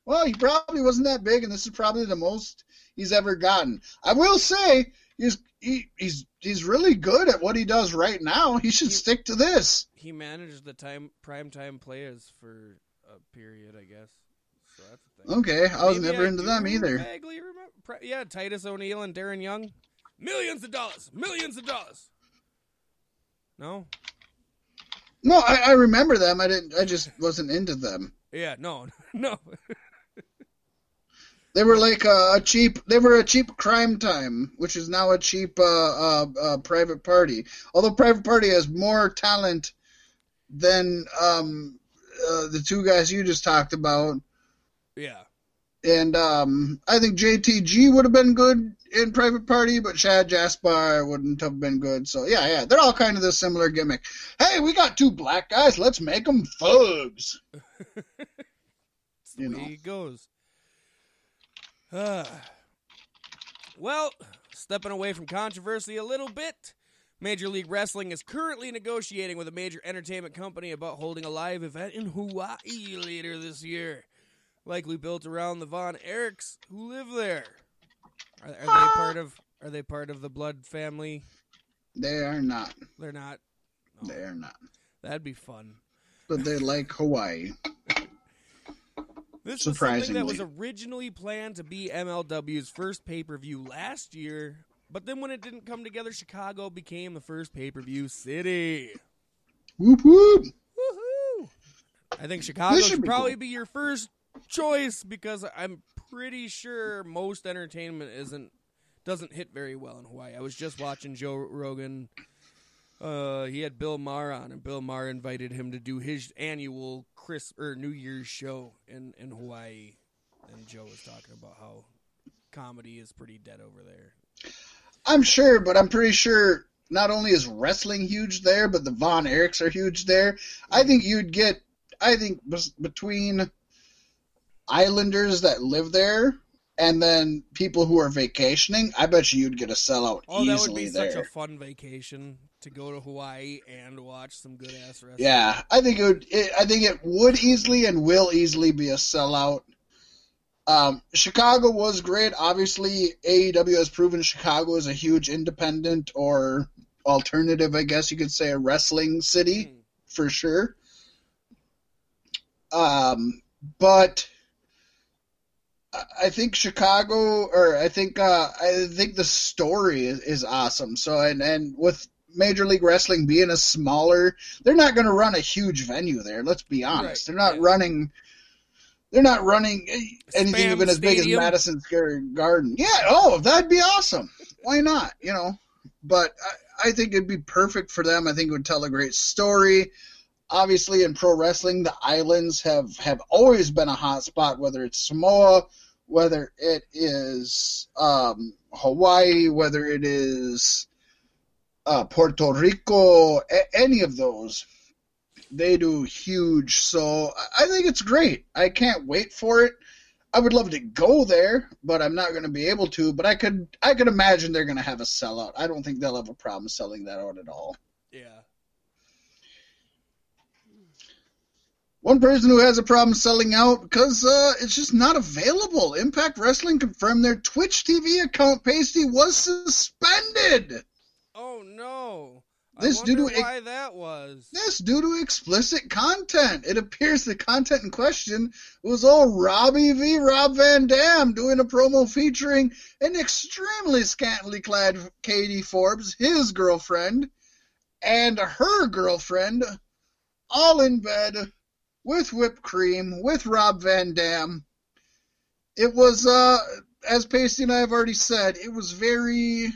Well, he probably wasn't that big, and this is probably the most he's ever gotten. I will say he's he, he's he's really good at what he does right now. He should He- stick to this. He managed the time prime time players for a period, I guess. So that's a thing. Okay, I was Maybe never into them either. Vaguely remember. Yeah, Titus O'Neil and Darren Young. Millions of dollars. Millions of dollars. No. No, I, I remember them. I didn't. I just wasn't into them. Yeah. No. No. They were like a, a cheap. They were a cheap Cryme Tyme, which is now a cheap uh, uh, uh, private party. Although private party has more talent than um, uh, the two guys you just talked about. Yeah. and um, I think JTG would have been good in Private Party, but Shad Gaspard wouldn't have been good. So yeah, yeah, they're all kind of the similar gimmick. Hey, we got two black guys. Let's make them thugs. You know. it goes. Ah. well, stepping away from controversy a little bit, Major League Wrestling is currently negotiating with a major entertainment company about holding a live event in Hawaii later this year, likely built around the Von Erichs who live there. Are, are they part of? Are they part of the Blood family? They are not. They're not. Oh, They are not. that'd be fun. But they like Hawaii. This was something that was originally planned to be MLW's first pay per view last year, but then when it didn't come together, Chicago became the first pay per view city. Whoop whoop. Woohoo! I think Chicago should, should be probably cool. be your first choice because I'm pretty sure most entertainment isn't doesn't hit very well in Hawaii. I was just watching Joe Rogan. Uh, he had Bill Maher on, and Bill Maher invited him to do his annual Chris or New Year's show in in Hawaii, and Joe was talking about how comedy is pretty dead over there. I'm sure, but I'm pretty sure not only is wrestling huge there, but the Von Erichs are huge there. I think you'd get, I think between Islanders that live there and then people who are vacationing, I bet you you'd get a sellout Oh, that would easily be there. such a fun vacation to go to Hawaii and watch some good ass wrestling. Yeah, I think it would. It, I think it would easily and will easily be a sellout. Um, Chicago was great. Obviously, AEW has proven Chicago is a huge independent or alternative, I guess you could say, a wrestling city Hmm. for sure. Um, but I- think Chicago, or I think uh, I think the story is, is awesome. So and and with Major League Wrestling being a smaller, they're not going to run a huge venue there. Let's be honest. Right, They're not yeah. running. They're not running anything Spam even as big as Madison Square Garden. Yeah. Oh, that'd be awesome. Why not? You know. But I, I think it'd be perfect for them. I think it would tell a great story obviously in pro wrestling the islands have have always been a hot spot whether it's samoa whether it is um, hawaii whether it is uh, puerto rico a- any of those. They do huge. So I- think it's great. I can't wait for it. I would love to go there but i'm not going to be able to but i could i could imagine they're going to have a sellout. I don't think they'll have a problem selling that out at all. Yeah. One person who has a problem selling out because uh, it's just not available. Impact Wrestling confirmed their Twitch TV account, Pasty, was suspended. Oh no. This I due to why that was. This due to explicit content. It appears the content in question was all Robbie v. Rob Van Dam doing a promo featuring an extremely scantily clad Katie Forbes, his girlfriend, and her girlfriend, all in bed with whipped cream with Rob Van Dam. It was, uh, as Pasty and I have already said, it was very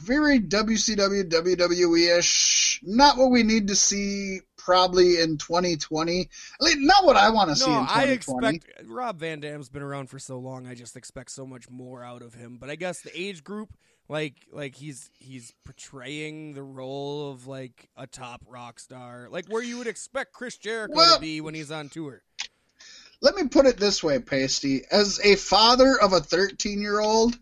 very WCW, WWE ish. Not what we need to see probably in 2020. At least not what I want to see in No, I expect Rob Van Dam's been around for so long. I just expect so much more out of him. But I guess the age group, like, like he's he's portraying the role of like a top rock star, like where you would expect Chris Jericho Well- to be when he's on tour. Let me put it this way, Pasty. As a father of a 13 year old,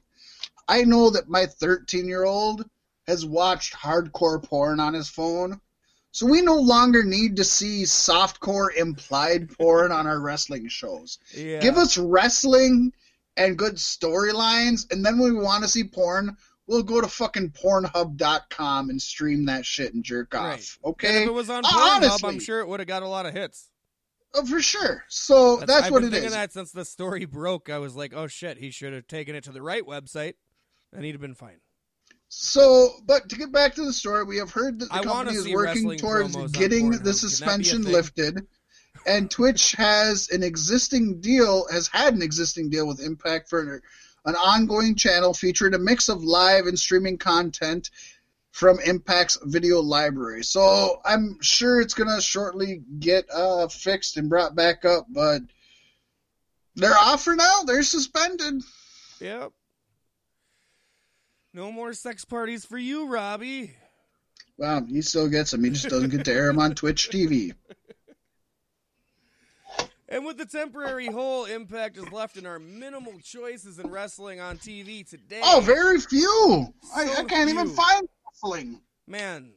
I know that my 13 year old has watched hardcore porn on his phone. So we no longer need to see softcore implied porn on our wrestling shows. Yeah, Give us wrestling and good storylines, and then when we want to see porn, we'll go to fucking Pornhub.com and stream that shit and jerk off. Right. Okay? And if it was on Uh, Pornhub, honestly. I'm sure it would have got a lot of hits. Oh, for sure. So that's, I've what been it thinking that since the story broke. I was like, oh shit, he should have taken it to the right website, and he'd have been fine. So, but to get back to the story, we have heard that the I company is working towards getting Pornhub. Can that be the suspension lifted. And Twitch has an existing deal, has had an existing deal with Impact for an ongoing channel featuring a mix of live and streaming content from Impact's video library. So I'm sure it's going to shortly get uh, fixed and brought back up, but they're off for now. They're suspended. Yep. No more sex parties for you, Robbie. Well, he still gets them. He just doesn't get to air them on Twitch TV. And with the temporary hole, Impact is left in our minimal choices in wrestling on TV today. Oh, very few. I, So I can't even find wrestling. Man,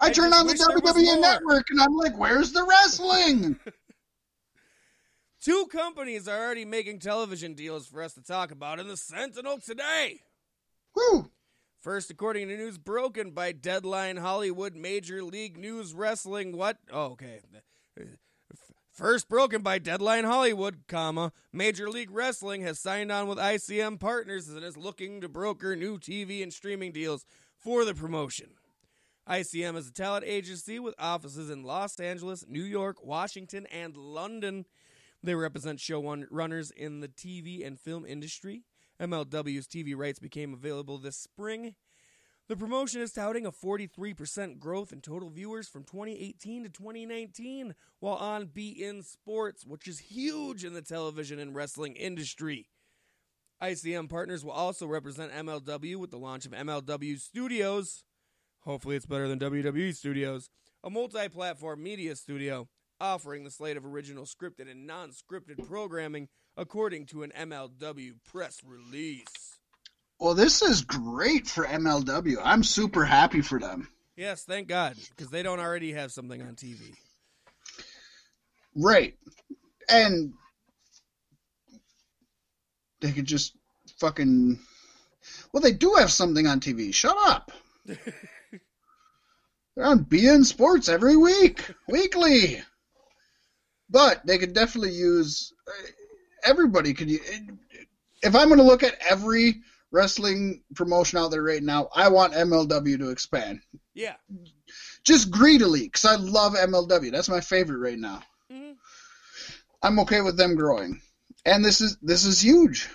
I, I turn on the wish there was WWE network and I'm like, where's the wrestling? two companies are already making television deals for us to talk about in the Sentinel today. Whew. First, according to news broken by Deadline Hollywood, Major League News Wrestling. What? Oh, okay. First broken by Deadline Hollywood, comma Major League Wrestling has signed on with ICM Partners and is looking to broker new TV and streaming deals for the promotion. ICM is a talent agency with offices in Los Angeles, New York, Washington, and London. They represent show run- runners in the TV and film industry. MLW's TV rights became available this spring. The promotion is touting a 43% growth in total viewers from 2018 to 2019, while on beIN Sports, which is huge in the television and wrestling industry. ICM partners will also represent MLW with the launch of MLW Studios. Hopefully, it's better than WWE Studios, a multi platform media studio offering the slate of original scripted and non scripted programming according to an MLW press release. Well, this is great for MLW. I'm super happy for them. Yes, thank God, because they don't already have something on TV. Right. And they could just fucking. Well, they do have something on TV. Shut up. They're on beIN Sports every week, weekly. But they could definitely use. Uh, everybody could. If I'm going to look at every wrestling promotion out there right now, I want MLW to expand. Yeah. Just greedily, because I love MLW. That's my favorite right now. Mhm. I'm okay with them growing, and this is this is huge.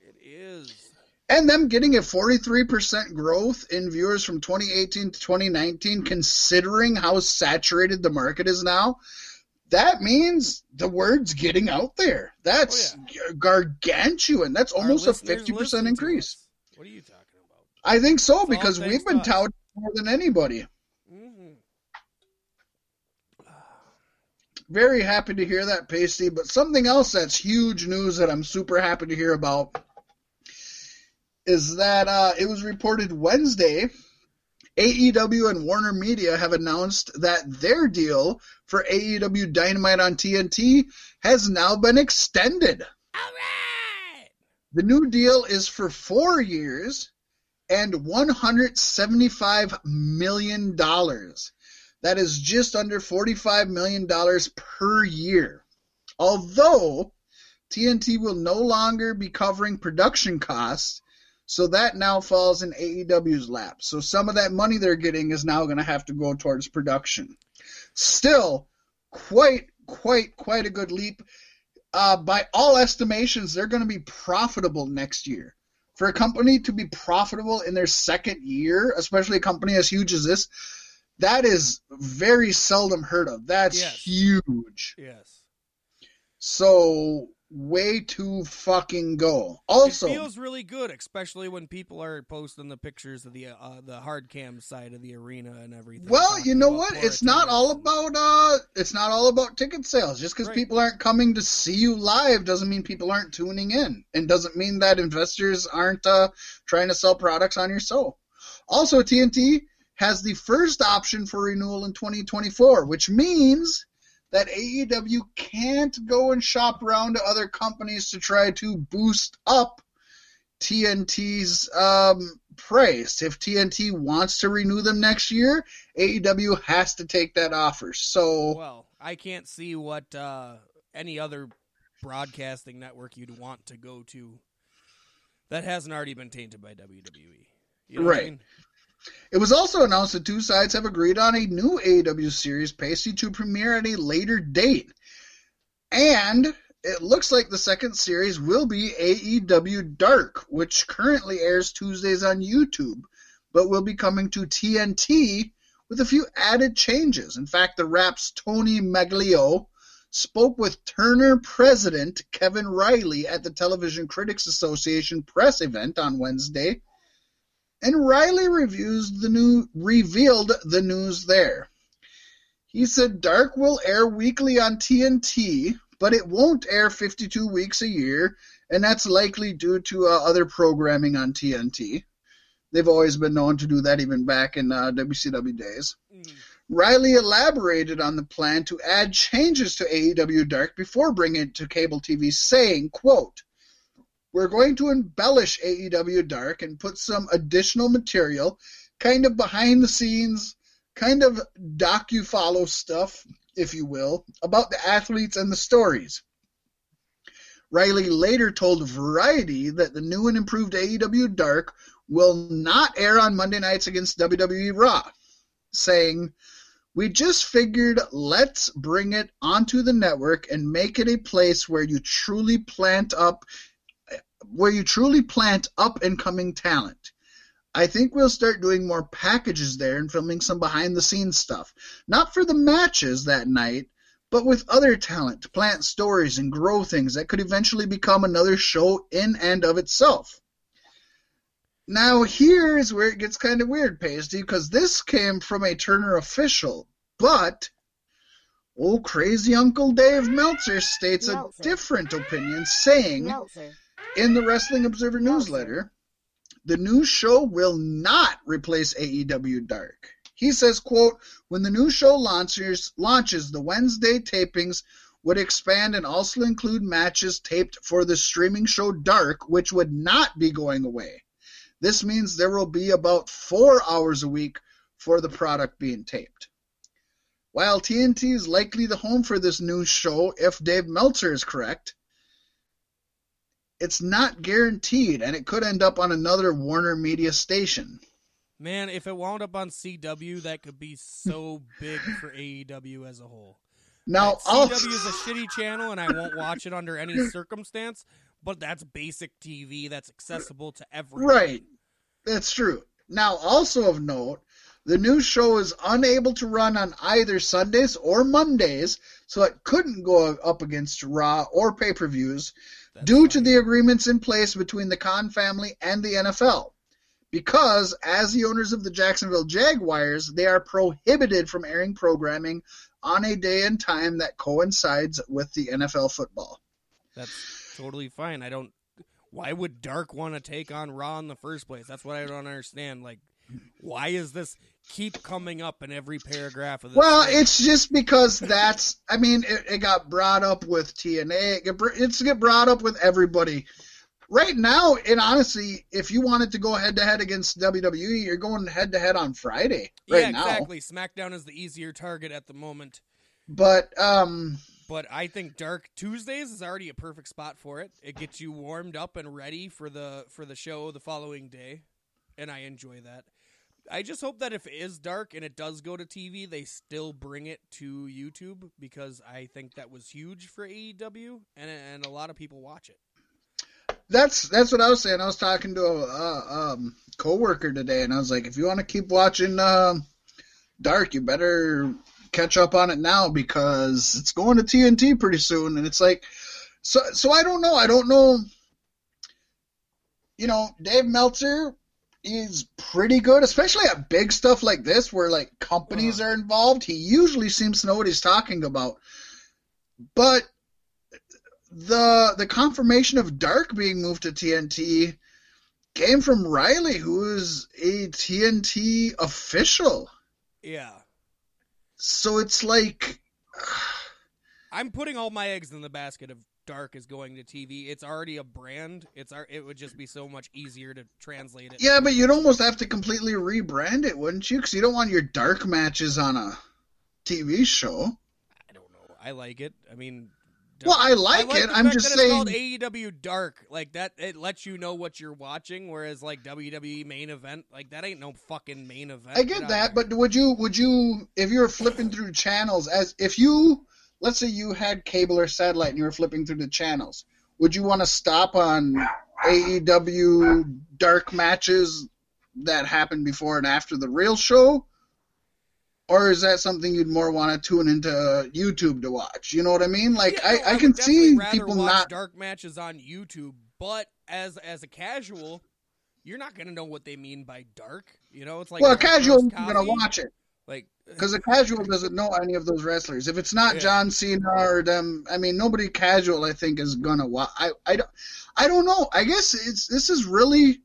It is. And them getting a 43% growth in viewers from 2018 to 2019, considering how saturated the market is now, that means the word's getting out there. That's gargantuan. That's Our almost a 50% increase. What are you talking about? I think so all because we've been touted more than anybody. hmm Very happy to hear that, Pasty. But something else that's huge news that I'm super happy to hear about is that uh, it was reported Wednesday AEW and Warner Media have announced that their deal for AEW Dynamite on TNT has now been extended. All right. The new deal is for four years and $175 million. That is just under $45 million per year. Although TNT will no longer be covering production costs, so that now falls in AEW's lap. So some of that money they're getting is now going to have to go towards production. Still, quite, quite, quite a good leap. Uh, by all estimations, they're going to be profitable next year. For a company to be profitable in their second year, especially a company as huge as this, that is very seldom heard of. That's Yes. huge. Yes. So way to fucking go. Also, it feels really good, especially when people are posting the pictures of the uh, the hard cam side of the arena and everything. well, you know what? It's not all about uh it's not all about ticket sales. Just because Right. people aren't coming to see you live doesn't mean people aren't tuning in. And doesn't mean that investors aren't uh trying to sell products on your show. Also, TNT has the first option for renewal in 2024, which means that AEW can't go and shop around to other companies to try to boost up TNT's um, price. If TNT wants to renew them next year, AEW has to take that offer. So, Well, I can't see what uh, any other broadcasting network you'd want to go to that hasn't already been tainted by WWE. You know what I Right. mean? It was also announced that two sides have agreed on a new AEW series Pacey to premiere at a later date. And it looks like the second series will be AEW Dark, which currently airs Tuesdays on YouTube, but will be coming to TNT with a few added changes. In fact, the Wrap's Tony Maglio spoke with Turner president Kevin Reilly at the Television Critics Association press event on Wednesday, and Reilly reviews the new revealed the news there. He said Dark will air weekly on TNT, but it won't air 52 weeks a year, and that's likely due to uh, other programming on TNT. They've always been known to do that, even back in uh, WCW days. Mm. Reilly elaborated on the plan to add changes to AEW Dark before bringing it to cable TV, saying, quote, We're going to embellish AEW Dark and put some additional material, kind of behind the scenes, kind of docu-follow stuff, if you will, about the athletes and the stories. Reilly later told Variety that the new and improved AEW Dark will not air on Monday nights against WWE Raw, saying, We just figured let's bring it onto the network and make it a place where you truly plant up where you truly plant up and coming talent. I think we'll start doing more packages there and filming some behind the scenes stuff. Not for the matches that night, but with other talent to plant stories and grow things that could eventually become another show in and of itself. Now, here's where it gets kind of weird, Pasty, because this came from a Turner official, but old crazy Uncle Dave Meltzer states Meltzer. a different opinion, saying Meltzer. In the Wrestling Observer newsletter the new show will not replace AEW Dark. He says, quote, when the new show launches, launches, the Wednesday tapings would expand and also include matches taped for the streaming show Dark, which would not be going away. This means there will be about four hours a week for the product being taped. While TNT is likely the home for this new show, if Dave Meltzer is correct, it's not guaranteed, and it could end up on another Warner Media station. Man, if it wound up on CW, that could be so big for AEW as a whole. Now, CW is a shitty channel, and I won't watch it under any circumstance. But that's basic TV that's accessible to everyone. Right, that's true. Now, also of note, the new show is unable to run on either Sundays or Mondays, so it couldn't go up against Raw or pay per views due funny. to the agreements in place between the Khan family and the NFL. Because, as the owners of the Jacksonville Jaguars, they are prohibited from airing programming on a day and time that coincides with the NFL football. That's totally fine. I don't. Why would Dark want to take on Raw in the first place? That's what I don't understand. Like, why is this keep coming up in every paragraph of this? Well, thing? it's just because that's. I mean, it, it got brought up with TNA. It, it's get brought up with everybody. Right now, and honestly, if you wanted to go head to head against WWE, you're going head to head on Friday. Right yeah, exactly. Now. SmackDown is the easier target at the moment. But um, but I think Dark Tuesdays is already a perfect spot for it. It gets you warmed up and ready for the for the show the following day, and I enjoy that. I just hope that if it is dark and it does go to TV, they still bring it to YouTube because I think that was huge for AEW and and a lot of people watch it. That's that's what I was saying. I was talking to a, a um, coworker today, and I was like, if you want to keep watching uh, Dark, you better catch up on it now because it's going to TNT pretty soon. And it's like, so so I don't know. I don't know. You know, Dave Meltzer is pretty good, especially at big stuff like this where like companies uh-huh. are involved. He usually seems to know what he's talking about. But the the confirmation of Dark being moved to TNT came from Reilly, who is a TNT official. Yeah. So it's like I'm putting all my eggs in the basket of Dark is going to TV. It's already a brand. It's our, it would just be so much easier to translate it. Yeah, but you'd almost have to completely rebrand it, wouldn't you? Because you don't want your Dark matches on a TV show. I don't know. I like it. I mean, well, I like, I like it. I'm just saying. called AEW Dark. Like that, it lets you know what you're watching. Whereas like WWE main event, like that ain't no fucking main event. I get that, but would you would you if you were flipping through channels as if you let's say you had cable or satellite and you were flipping through the channels, would you want to stop on AEW Dark matches that happened before and after the real show? or is that something you'd more want to tune into YouTube to watch? You know what I mean? Like Yeah, no, I, I can see people not. dark matches on YouTube, but as as a casual, you're not gonna know what they mean by dark. You know, it's like well, a casual gonna watch it Like, because a casual doesn't know any of those wrestlers. If it's not Yeah. John Cena or them, I mean, nobody casual I think is gonna watch. I, I don't, I don't know. I guess it's this is really.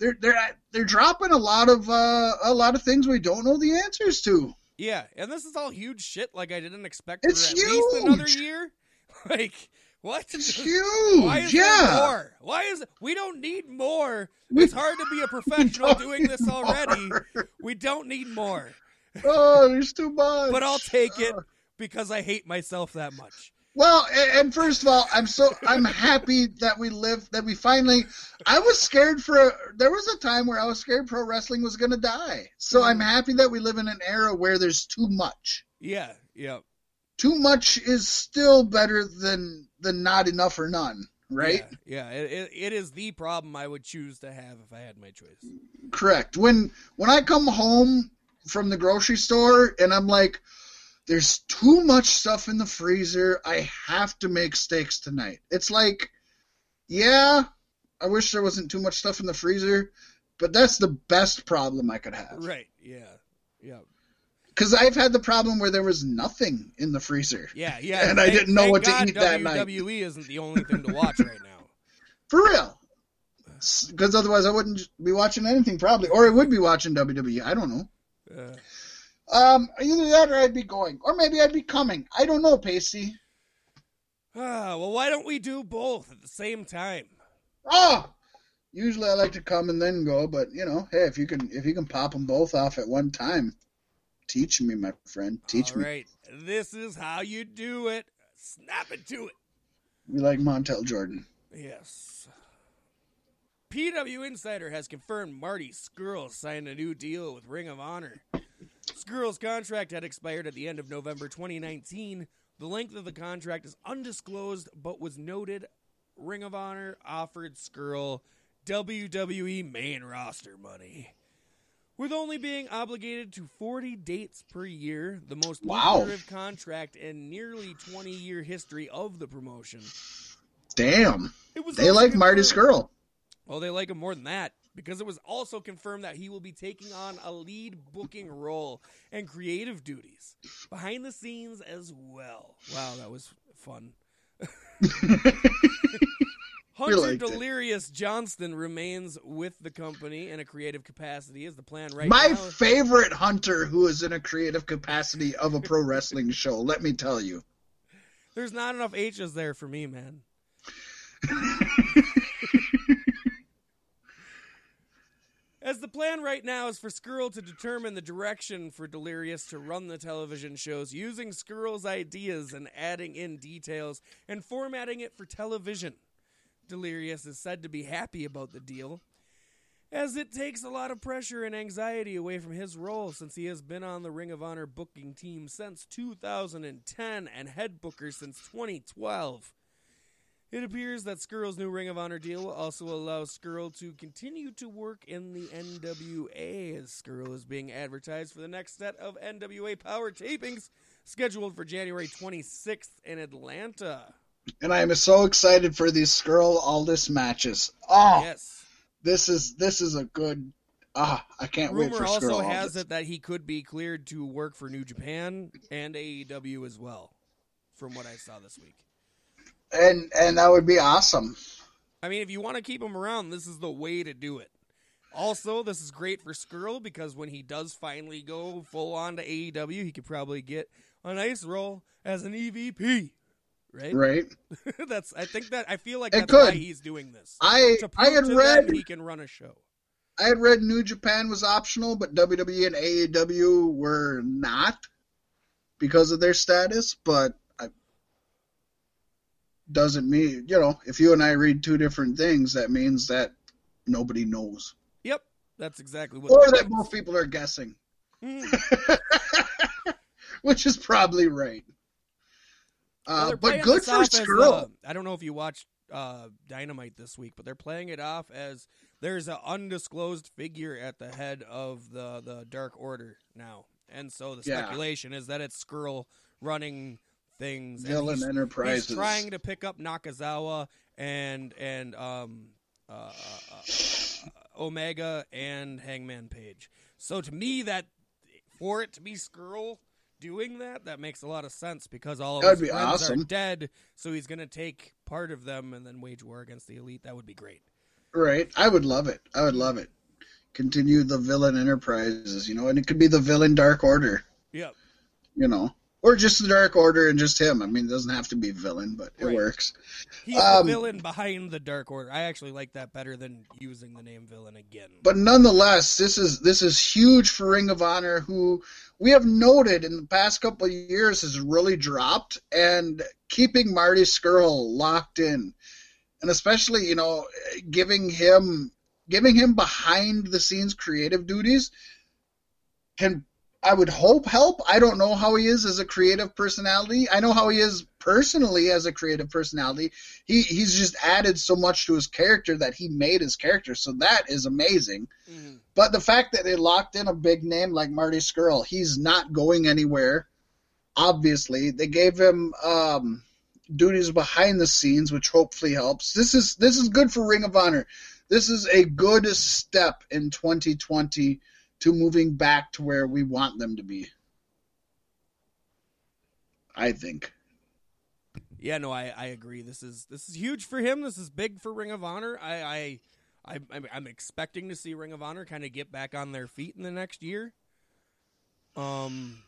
They're they're they're dropping a lot of uh, a lot of things we don't know the answers to. yeah, and this is all huge shit. Like I didn't expect It's for at least another year. Like what? It's huge. Why huge, is there yeah. more? Why is we don't need more? It's hard to be a professional doing this already. more. We don't need more. Oh, there's too much. But I'll take it Uh, because I hate myself that much. Well, and first of all, I'm so I'm happy that we live that we finally. I was scared for. There was a time where I was scared pro wrestling was going to die. So I'm happy that we live in an era where there's too much. Yeah, yeah. Too much is still better than than not enough or none, right? Yeah, yeah. It, it, it is the problem I would choose to have if I had my choice. Correct. When when I come home from the grocery store and I'm like, there's too much stuff in the freezer. I have to make steaks tonight. It's like, yeah, I wish there wasn't too much stuff in the freezer, but that's the best problem I could have. Right. Yeah. Yeah. Because I've had the problem where there was nothing in the freezer. Yeah. Yeah. And I didn't know thank what to God eat that night. WWE isn't the only thing to watch right now. For real. Because otherwise I wouldn't be watching anything probably. Or I would be watching WWE. I don't know. Uh, Um, either that or I'd be going. Or maybe I'd be coming. I don't know, Pacey. ah, well, why don't we do both at the same time? Oh, usually I like to come and then go, but you know, hey, if you can if you can pop them both off at one time, teach me, my friend. Teach All me. right. This is how you do it. Snap it to it. We like Montel Jordan. Yes. PW Insider has confirmed Marty Scurll signed a new deal with Ring of Honor. Scurll's contract had expired at the end of November 2019. The length of the contract is undisclosed, but was noted Ring of Honor offered Scurll WWE main roster money. With only being obligated to 40 dates per year, the most Wow. lucrative contract in nearly 20 year history of the promotion. Damn, they like Marty Scurll. Well, they like him more than that because it was also confirmed that he will be taking on a lead booking role and creative duties behind the scenes as well. Wow, that was fun. Hunter liked it. Delirious Johnston remains with the company in a creative capacity as the plan right now. My now. favorite hunter who is in a creative capacity of a pro wrestling show. Let me tell you. There's not enough H's there for me, man. As the plan right now is for Scurll to determine the direction for Delirious to run the television shows using Scurll's ideas and adding in details and formatting it for television. Delirious is said to be happy about the deal, as it takes a lot of pressure and anxiety away from his role since he has been on the Ring of Honor booking team since 2010 and head booker since 2012. It appears that Scurll's new Ring of Honor deal will also allow Scurll to continue to work in the NWA as Scurll is being advertised for the next set of NWA Power tapings scheduled for January 26th in Atlanta. And I am so excited for these Scurll Aldis matches. Oh, Yes. this is this is a good. Ah, I can't wait Rumor for also has it that he could be cleared to work for New Japan and AEW as well, from what I saw this week. And and that would be awesome. I mean, if you want to keep him around, this is the way to do it. Also, this is great for Scurll because when he does finally go full on to AEW, he could probably get a nice role as an EVP. Right? Right? that's. I think that. I feel like It that's why could. he's doing this. I I had to read he can run a show. I had read New Japan was optional, but WWE and AEW were not because of their status. But doesn't mean you know if you and I read two different things, that means that nobody knows, Yep, that's exactly what. or that that both people are guessing, Mhm. which is probably right. Uh, they're but good for off as, Scurll. uh, I don't know if you watched uh, Dynamite this week, but they're playing it off as there's an undisclosed figure at the head of the the Dark Order now, and so the Yeah. speculation is that it's Scurll running things. Villain he's- Enterprises. He's trying to pick up Nakazawa and and um uh, uh, uh, Omega and Hangman Page. So to me, that for it to be Scurll doing that, that makes a lot of sense because all of That'd his be friends awesome. are dead. So he's going to take part of them and then wage war against the elite. That would be great. Right. I would love it. I would love it. Continue the villain enterprises, you know, and it could be the villain Dark Order, Yep. you know, or just the Dark Order and just him. I mean, it doesn't have to be villain, but it Right. works. He's Um, the villain behind the Dark Order. I actually like that better than using the name villain again. But nonetheless, this is this is huge for Ring of Honor, who we have noted in the past couple of years has really dropped, and keeping Marty Scurll locked in, and especially you know giving him giving him behind the scenes creative duties can I would hope help. I don't know how he is as a creative personality. I know how he is personally as a creative personality. He he's just added so much to his character that he made his character. So that is amazing. Mhm. But the fact that they locked in a big name like Marty Scurll, he's not going anywhere. Obviously, they gave him um, duties behind the scenes, which hopefully helps. This is this is good for Ring of Honor. This is a good step in 2020 to moving back to where we want them to be. I think. Yeah, no, I, I agree. This is this is huge for him. This is big for Ring of Honor. I I, I I'm, I'm expecting to see Ring of Honor kind of get back on their feet in the next year. Um,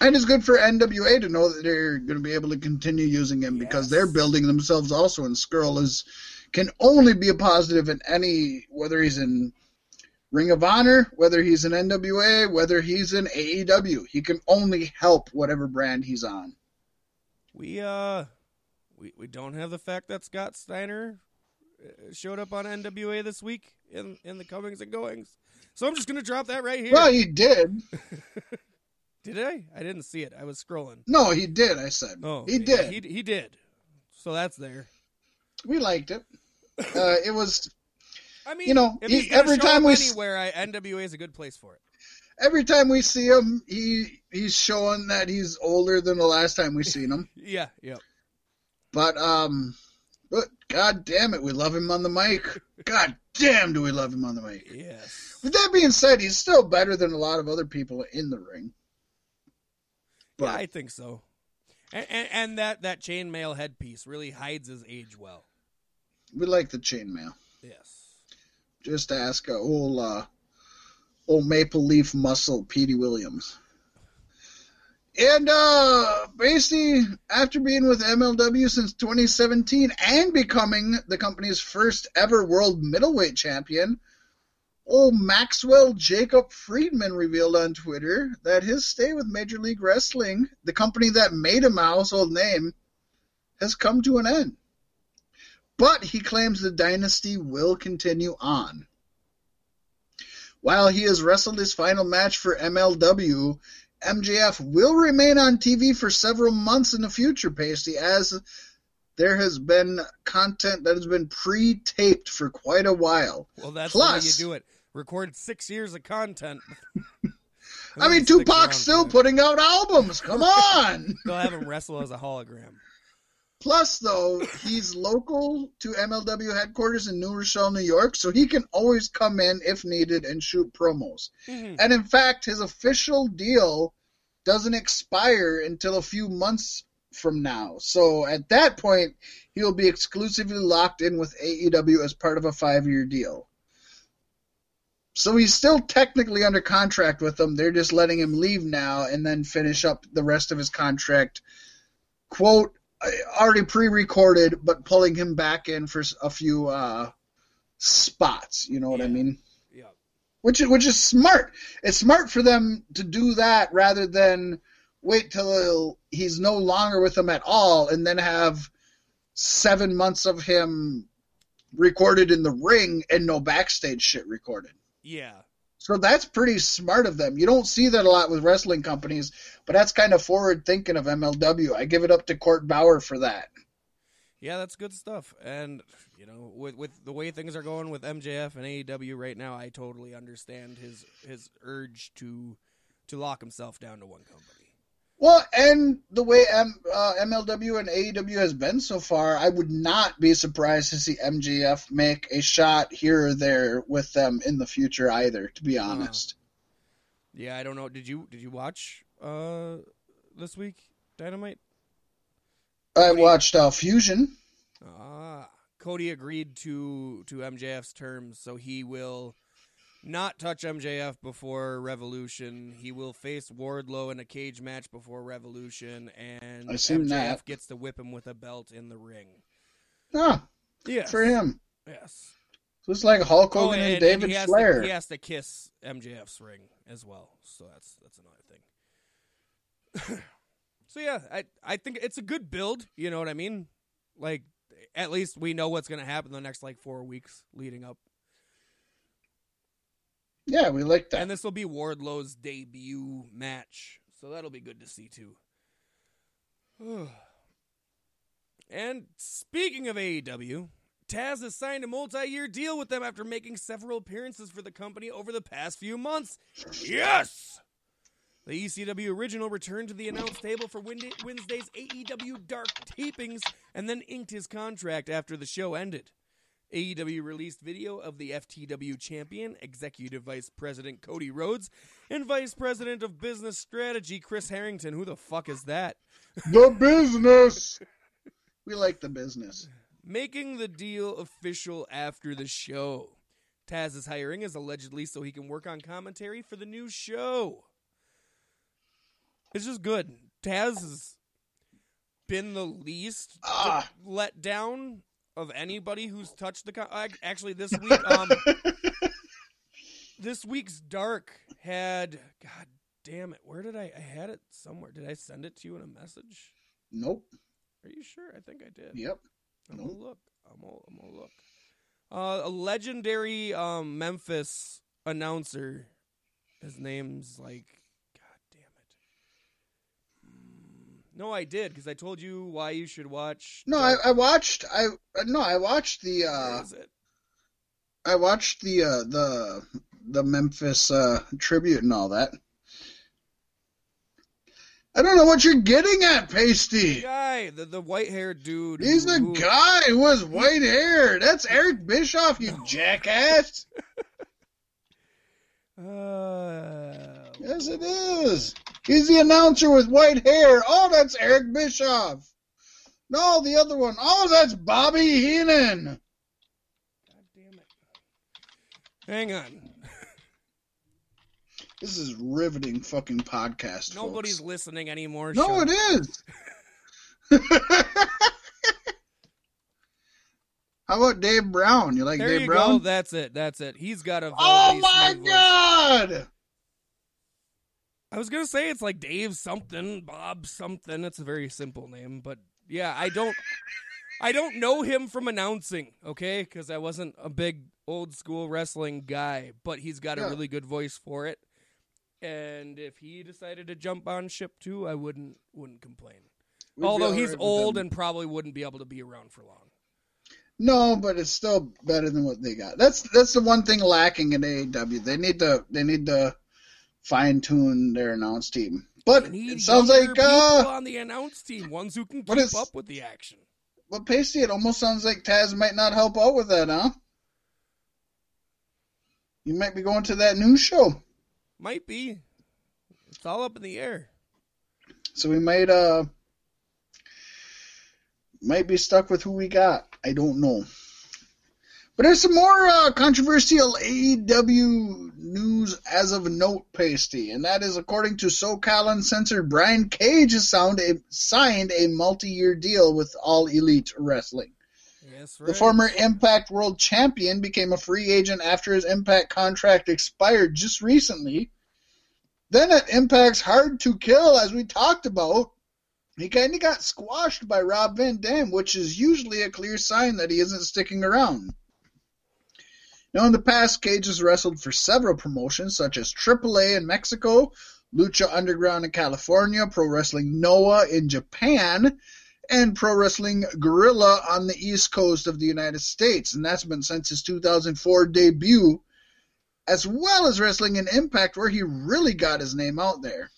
And it's good for NWA to know that they're going to be able to continue using him because they're building themselves also. And Scurll is can only be a positive in any whether he's in Ring of Honor, whether he's in NWA, whether he's in AEW. He can only help whatever brand he's on. we uh we we don't have the fact that Scott Steiner uh, showed up on NWA this week in in the comings and goings. So I'm just gonna drop that right here. Well, he did. Did I? I didn't see it. I was scrolling. No, he did. I said Oh, he yeah, did. He he did. So that's there. we liked it. Uh, it was I mean, You know, if he- every time we anywhere, I, NWA is a good place for it. every time we see him, he he's showing that he's older than the last time we seen him. Yeah, yeah. But um, but god damn it, we love him on the mic. God damn, do we love him on the mic? Yes. With that being said, he's still better than a lot of other people in the ring. Yeah, I think so. And, and, and that, that chainmail headpiece really hides his age well. we like the chainmail. Yes. Just ask uh, old uh, old Maple Leaf muscle Petey Williams. And uh basically, after being with MLW since 2017 and becoming the company's first ever world middleweight champion, old Maxwell Jacob Friedman revealed on Twitter that his stay with Major League Wrestling, the company that made him a household name, has come to an end. But he claims the dynasty will continue on. While he has wrestled his final match for MLW, MJF will remain on TV for several months in the future, Pasty, as there has been content that has been pre-taped for quite a while. Well, that's the way you do it. Record six years of content. I mean, Tupac's still putting out albums. Come on. They'll have him wrestle as a hologram. Plus, though, he's local to MLW headquarters in New Rochelle, New York, so he can always come in if needed and shoot promos. Mhm. And in fact, his official deal doesn't expire until a few months from now. So at that point, he'll be exclusively locked in with AEW as part of a five year deal. So he's still technically under contract with them. They're just letting him leave now and then finish up the rest of his contract. Quote, already pre recorded, but pulling him back in for a few uh, spots. You know what I mean? Yeah. which is, which is smart. It's smart for them to do that rather than wait till he's no longer with them at all and then have seven months of him recorded in the ring and no backstage shit recorded. Yeah. So that's pretty smart of them. You don't see that a lot with wrestling companies, but that's kind of forward thinking of MLW. I give it up to Court Bauer for that. Yeah, that's good stuff. And you know, with with the way things are going with MJF and AEW right now, I totally understand his his urge to to lock himself down to one company. Well, and the way M, uh, MLW and AEW has been so far, I would not be surprised to see MJF make a shot here or there with them in the future either. To be honest. Uh, yeah, I don't know. Did you did you watch uh, this week Dynamite? I watched uh, Fusion. Ah, Cody agreed to to MJF's terms, so he will not touch MJF before Revolution. He will face Wardlow in a cage match before Revolution, and I assume MJF that. gets to whip him with a belt in the ring. Ah, yeah, for him. Yes. So it's like Hulk Oh, Hogan and, and, David he has Flair. To, he has to kiss MJF's ring as well, so that's that's another thing. so yeah, I I think it's a good build. You know what I mean? Like at least we know what's going to happen the next like four weeks leading up, yeah, we like that. and this will be Wardlow's debut match, so that'll be good to see too. and speaking of AEW, Taz has signed a multi-year deal with them after making several appearances for the company over the past few months. Yes! The ECW original returned to the announce table for Wednesday's AEW Dark tapings and then inked his contract after the show ended. AEW released video of the FTW champion, Executive Vice President Cody Rhodes, and Vice President of Business Strategy Chris Harrington. Who the fuck is that? the business. we like the business. making the deal official after the show. Taz's hiring is allegedly so he can work on commentary for the new show. It's just good. Taz has been the least Ah. let down of anybody who's touched the. Co- ac- Actually, this week, um, this week's Dark had. God damn it! Where did I? I had it somewhere. Did I send it to you in a message? Nope. Are you sure? I think I did. Yep. I'm Nope. gonna look. I'm gonna, I'm gonna look. Uh, a legendary um, Memphis announcer. His name's like, God damn it. Mm, No, I did because I told you why you should watch. No, I, I watched. I no, I watched the. Uh is it? I watched the uh the the Memphis uh tribute and all that. I don't know what you're getting at, Pasty. Guy, the the white haired dude. He's the who- guy who has white hair. That's Eric Bischoff, you jackass. Uh, Yes, it is. He's the announcer with white hair. Oh, that's Eric Bischoff. No, the other one. Oh, that's Bobby Heenan. God damn it. Hang on. This is riveting fucking podcast. Nobody's folks. listening anymore. No, it How about Dave Brown? You like There Dave you Brown? go. That's it. That's it. He's got a. oh my smooth voice. I was gonna say it's like Dave something, Bob something. It's a very simple name, but yeah, I don't, I don't know him from announcing, okay? Because I wasn't a big old school wrestling guy, but he's got Yeah. a really good voice for it. And if he decided to jump on ship too, I wouldn't wouldn't complain. We'd Although he's right old and probably wouldn't be able to be around for long. No, but it's still better than what they got. That's that's the one thing lacking in AEW. They need to they need to fine tune their announce team. But it sounds like uh, on the announce team, ones who can keep up with the action. but Pasty, it almost sounds like Taz might not help out with that, huh? You might be going to that news show, Might be. It's all up in the air. so we might uh might be stuck with who we got. I don't know. But there's some more uh, controversial AEW news as of note, Pasty, and that is according to SoCal Uncensored, Brian Cage has a, signed a multi-year deal with All Elite Wrestling. Yes, right. The former Impact World Champion became a free agent after his Impact contract expired just recently. Then at Impact's Hard to Kill, as we talked about, he kind of got squashed by Rob Van Dam, which is usually a clear sign that he isn't sticking around. Now, in the past, Cage has wrestled for several promotions, such as AAA in Mexico, Lucha Underground in California, Pro Wrestling Noah in Japan, and Pro Wrestling Guerrilla on the East Coast of the United States. And that's been since his 2004 debut as well as wrestling in Impact, where he really got his name out there.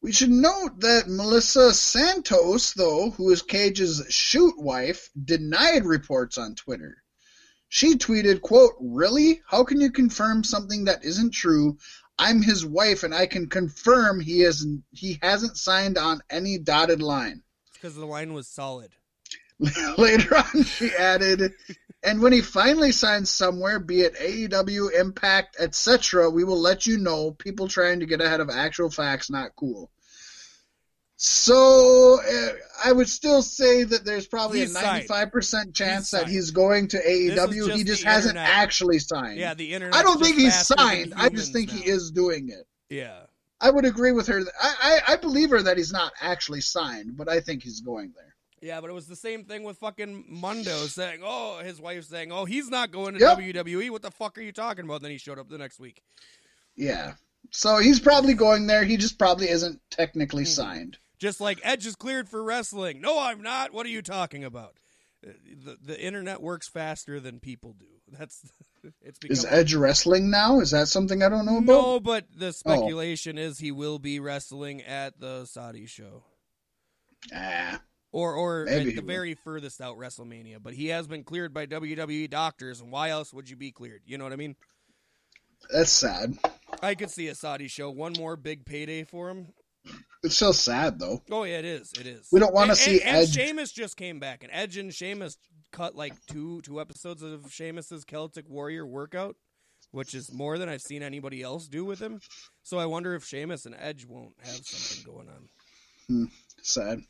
We should note that Melissa Santos, though, who is Cage's shoot wife, denied reports on Twitter. She tweeted, quote, Really? How can you confirm something that isn't true? I'm his wife and I can confirm he has he hasn't signed on any dotted line. Because the line was solid. Later on she added, and when he finally signs somewhere, be it AEW, Impact, etc., we will let you know. People trying to get ahead of actual facts, not cool. So uh, I would still say that there's probably He's a 95% chance He's that signed. he's going to AEW. just he just hasn't internet. actually signed. Yeah, the internet. I don't think he's signed. I just think he is doing it. Yeah. I would agree with her. that- I, I I believe her that he's not actually signed, but I think he's going there. Yeah, but it was the same thing with fucking Mundo saying, "Oh, his wife saying, oh, he's not going to Yep. WWE. What the fuck are you talking about?" then he showed up the next week. Yeah. So he's probably going there. He just probably isn't technically Mhm. signed. Just like Edge is cleared for wrestling. No, I'm not. What are you talking about? Uh, The the internet works faster than people do. That's it's become Is Edge wrestling now? Is that something I don't know about? No, but the speculation is he will be wrestling at the Saudi show. Ah, Or or Maybe at he the very furthest out WrestleMania. But he has been cleared by WWE doctors, and why else would you be cleared? You know what I mean? that's sad. I could see a Saudi show, one more big payday for him. It's so sad though. Oh yeah, it is. It is. We don't wanna see and, and Sheamus just came back, and Edge and Sheamus cut like two two episodes of Sheamus's Celtic Warrior workout, which is more than I've seen anybody else do with him. So I wonder if Sheamus and Edge won't have something going on. Hmm. Sad.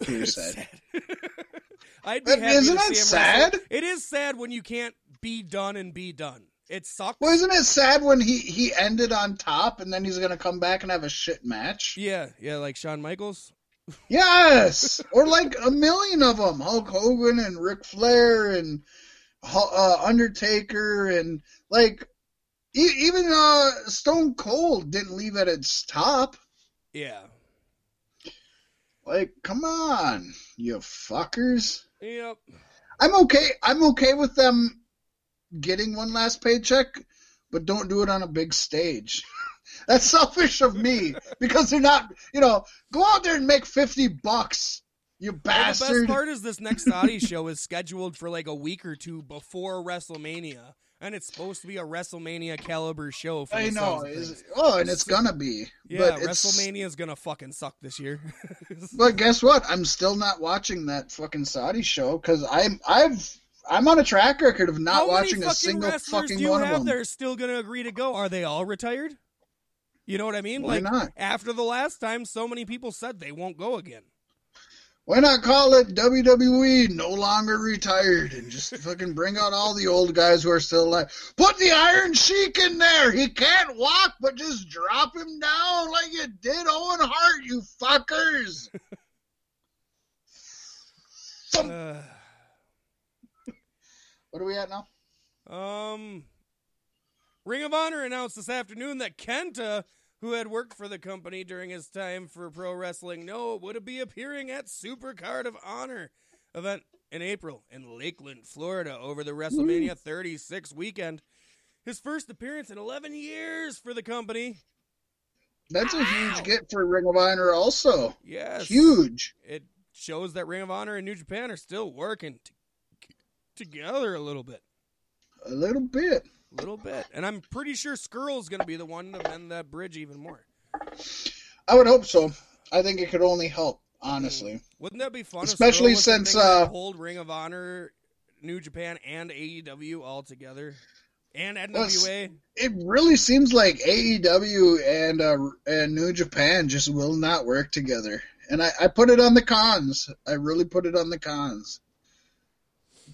Very sad. I'd be happy isn't to that see him sad? wrestle. It is sad when you can't be done and be done. It sucks. Well, isn't it sad when he he ended on top and then he's gonna come back and have a shit match? Yeah, yeah, like Shawn Michaels. Yes, or like a million of them: Hulk Hogan and Ric Flair and uh, Undertaker and like e- even uh, Stone Cold didn't leave at its top. Yeah. Like, come on, you fuckers. Yep. I'm okay. I'm okay with them getting one last paycheck, but don't do it on a big stage. That's selfish of me because they're not. You know, go out there and make fifty bucks, you Well, the best part is this next Saudi show is scheduled for like a week or two before WrestleMania, and it's supposed to be a WrestleMania caliber show. For I know. Oh, and it's gonna be. Yeah, but WrestleMania is gonna fucking suck this year. But guess what? I'm still not watching that fucking Saudi show because I'm I've I'm on a track record of not How watching a single fucking do you one of have them. that are still gonna agree to go? Are they all retired? You know what I mean? Why like not? after the last time, so many people said they won't go again. Why not call it WWE no longer retired and just fucking bring out all the old guys who are still alive? Put the Iron Sheik in there. He can't walk, but just drop him down like you did Owen Hart, you fuckers. Uh, What are we at now? Um, Ring of Honor announced this afternoon that Kenta, who had worked for the company during his time for Pro Wrestling NOAH, would be appearing at Supercard of Honor event in April in Lakeland, Florida, over the WrestleMania 36 weekend. His first appearance in 11 years for the company. That's a huge get for Ring of Honor, also. Yes, Huge. It shows that Ring of Honor and New Japan are still working t- together a little bit. A little bit. A little bit. And I'm pretty sure Scurll's going to be the one to mend that bridge even more. I would hope so. I think it could only help, honestly. Wouldn't that be fun? Especially since, uh, hold Ring of Honor, New Japan, and AEW all together, and NWA. It really seems like AEW and uh, and New Japan just will not work together. And I, I put it on the Khans. I really put it on the Khans.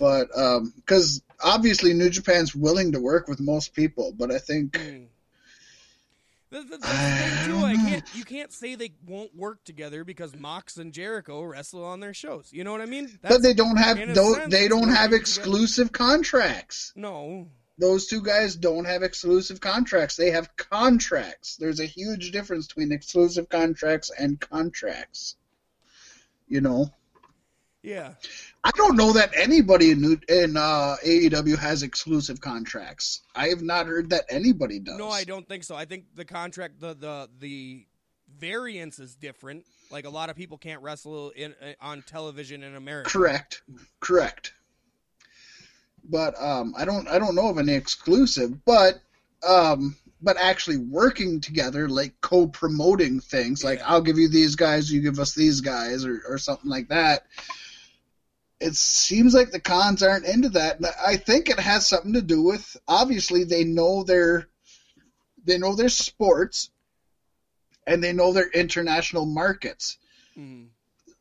But because obviously New Japan's willing to work with most people, but I think Hmm. That's, that's I too. I can't. You can't say they won't work together because Mox and Jericho wrestle on their shows. You know what I mean? but they don't have don't, sense, they don't have exclusive contracts. no. Those two guys don't have exclusive contracts. They have contracts. There's a huge difference between exclusive contracts and contracts. You know. Yeah. I don't know that anybody in, New- in uh, AEW has exclusive contracts. I have not heard that anybody does. No, I don't think so. I think the contract, the the the variance is different. Like a lot of people can't wrestle in uh, on television in America. Correct, correct. But um, I don't, I don't know of any exclusive. But um, but actually working together, like co-promoting things, like Yeah. I'll give you these guys, you give us these guys, or or something like that. It seems like the Khans aren't into that. And I think it has something to do with obviously they know their they know their sports and they know their international markets. Mhm.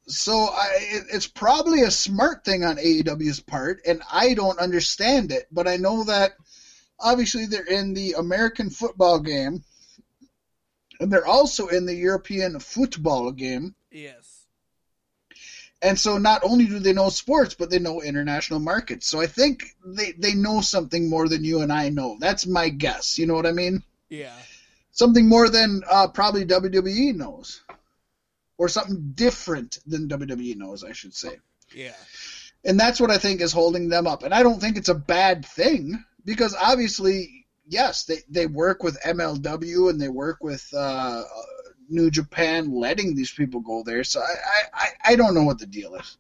So I, it, it's probably a smart thing on AEW's part, and I don't understand it. But I know that obviously they're in the American football game, and they're also in the European football game. Yes. And so not only do they know sports, but they know international markets. So I think they, they know something more than you and I know. That's my guess. You know what I mean? Yeah. Something more than uh, probably WWE knows. Or something different than WWE knows, I should say. Yeah. And that's what I think is holding them up. And I don't think it's a bad thing because obviously, yes, they, they work with MLW and they work with uh, New Japan letting these people go there. So I, I, I- don't know what the deal is.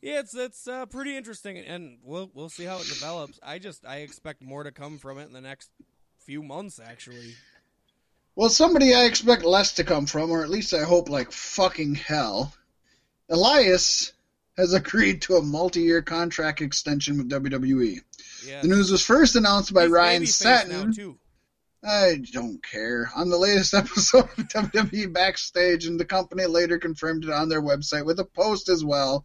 Yeah, it's it's uh, pretty interesting, and we'll we'll see how it develops. I just I expect more to come from it in the next few months. Actually, Well, somebody I expect less to come from, or at least I hope like fucking hell. Elias has agreed to a multi-year contract extension with WWE. yeah. The news was first announced by He's Ryan Satin. I don't care. On the latest episode of WWE Backstage, and the company later confirmed it on their website with a post as well.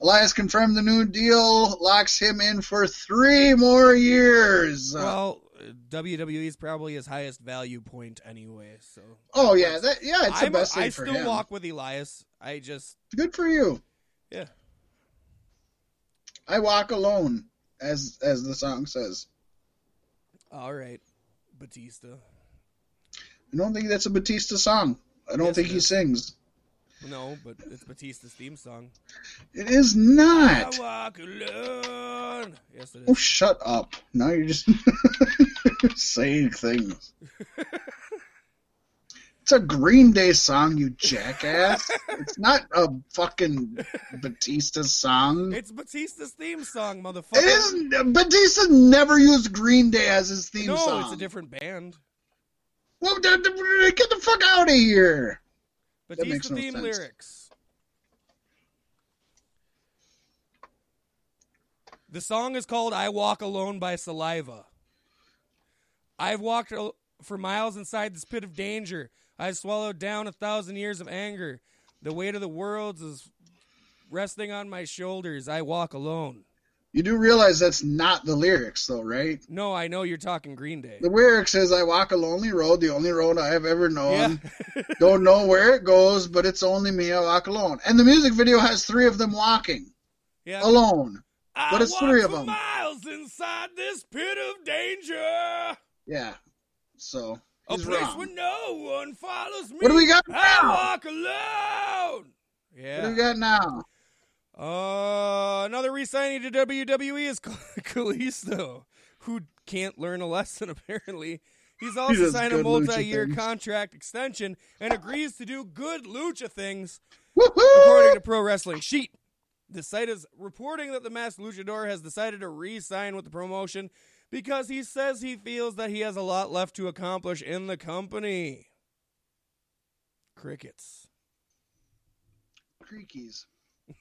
Elias confirmed the new deal locks him in for three more years. Well, WWE is probably his highest value point anyway. So oh yeah, that yeah, it's the I'm- best thing I for still him. walk with Elias. I just Good for you. yeah. I walk alone, as as the song says. All right, Batista. I don't think that's a Batista song. I don't Yes, think he is. sings. No, but it's Batista's theme song. It is not. I walk alone. Yes, it Oh, shut up. Now you're just saying things. It's a Green Day song, you jackass. it's not a fucking Batista song. It's Batista's theme song, motherfucker. It isn't. Batista never used Green Day as his theme no, song. it's a different band. Well, get the fuck out of here. Batista no theme sense. lyrics. The song is called I Walk Alone by Saliva. I've walked for miles inside this pit of danger. I've swallowed down a thousand years of anger. The weight of the world is resting on my shoulders. I walk alone. You do realize that's not the lyrics, though, right? No, I know you're talking Green Day. The lyric says, I walk a lonely road, the only road I have ever known. Yeah. Don't know where it goes, but it's only me, I walk alone. And the music video has three of them walking yeah. alone. I but it's three of them. miles inside this pit of danger. Yeah. So, A place wrong. where no one follows me. What do we got I now? walk alone. Yeah. What do we got now? Uh, another re-signing to WWE is Kalisto, who can't learn a lesson apparently. He's also does signed a multi-year contract extension and agrees to do good lucha things Woohoo! according to Pro Wrestling Sheet. The site is reporting that the masked luchador has decided to re-sign with the promotion because he says he feels that he has a lot left to accomplish in the company. Crickets. Creakies.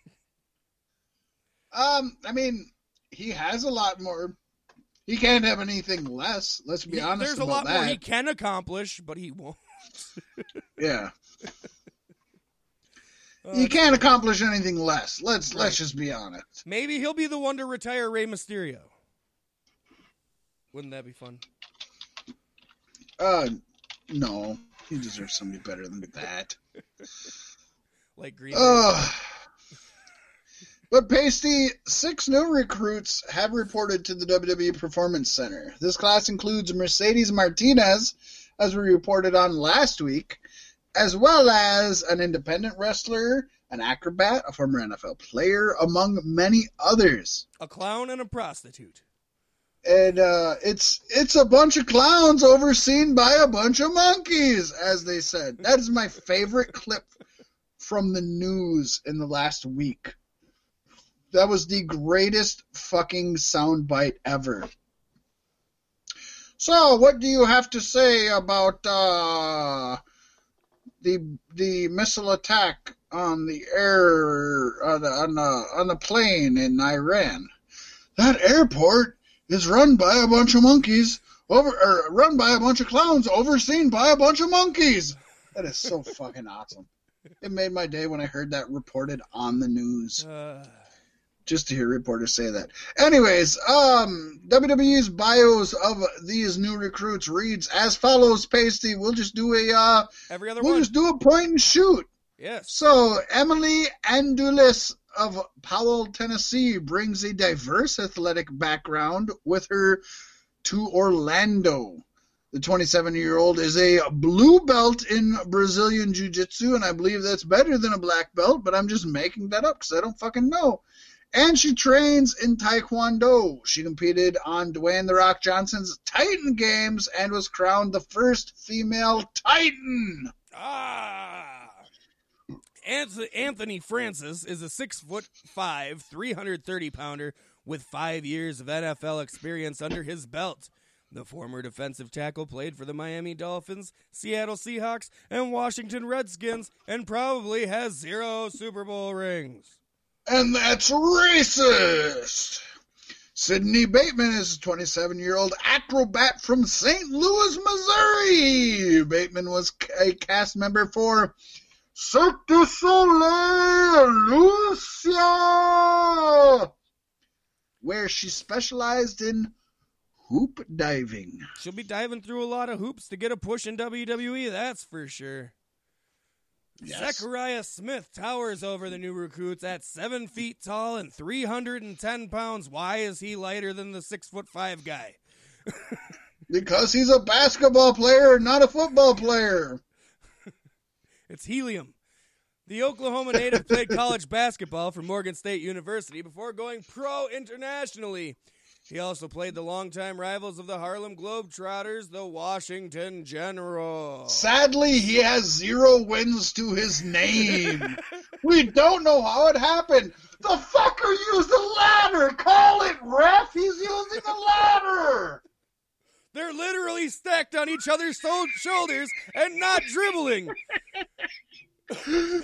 um, I mean, he has a lot more. He can't have anything less. Let's be He- honest there's a lot that. more he can accomplish, but he won't. Yeah, Uh, he can't accomplish anything less. Let's let's just be honest. Maybe he'll be the one to retire Rey Mysterio. Wouldn't that be fun? Uh, no, he deserves somebody better than that. Like Green Uh, But Pasty, six new recruits have reported to the WWE Performance Center. This class includes Mercedes Martinez, as we reported on last week, as well as an independent wrestler, an acrobat, a former NFL player, among many others. A clown and a prostitute. And uh, it's it's a bunch of clowns overseen by a bunch of monkeys, as they said. That is my favorite clip from the news in the last week. That was the greatest fucking soundbite ever. So, what do you have to say about uh, the the missile attack on the air on the, on the on the plane in Iran? That airport is run by a bunch of monkeys over or run by a bunch of clowns overseen by a bunch of monkeys. That is so fucking awesome. It made my day when I heard that reported on the news. Uh, Just to hear reporters say that. Anyways, um, WWE's bios of these new recruits reads as follows. Pasty, we'll just do a uh, every other we'll one. just do a point and shoot. Yes. So Emily Andzulis of Powell, Tennessee, brings a diverse athletic background with her to Orlando. The 27 year old is a blue belt in Brazilian Jiu Jitsu, and I believe that's better than a black belt, but I'm just making that up because I don't fucking know. And she trains in Taekwondo. She competed on Dwayne The Rock Johnson's Titan Games and was crowned the first female Titan. Ah. Anth- Anthony Francis is a six foot five, 330 pounder with five years of NFL experience under his belt. The former defensive tackle played for the Miami Dolphins, Seattle Seahawks, and Washington Redskins, and probably has zero Super Bowl rings. And that's racist. Sydney Bateman is a 27 year old acrobat from St. Louis, Missouri. Bateman was a cast member for Cirque du Soleil Luzia, where she specialized in hoop diving. She'll be diving through a lot of hoops to get a push in WWE, that's for sure. Yes. Zechariah Smith towers over the new recruits at seven feet tall and 310 pounds. Why is he lighter than the six foot five guy? Because he's a basketball player, not a football player. It's helium. The Oklahoma native played college basketball for Morgan State University before going pro internationally. He also played the longtime rivals of the Harlem Globetrotters, the Washington Generals. Sadly, he has zero wins to his name. we don't know how it happened. The fucker used the ladder. Call it, ref. He's using the ladder. They're literally stacked on each other's so- shoulders and not dribbling.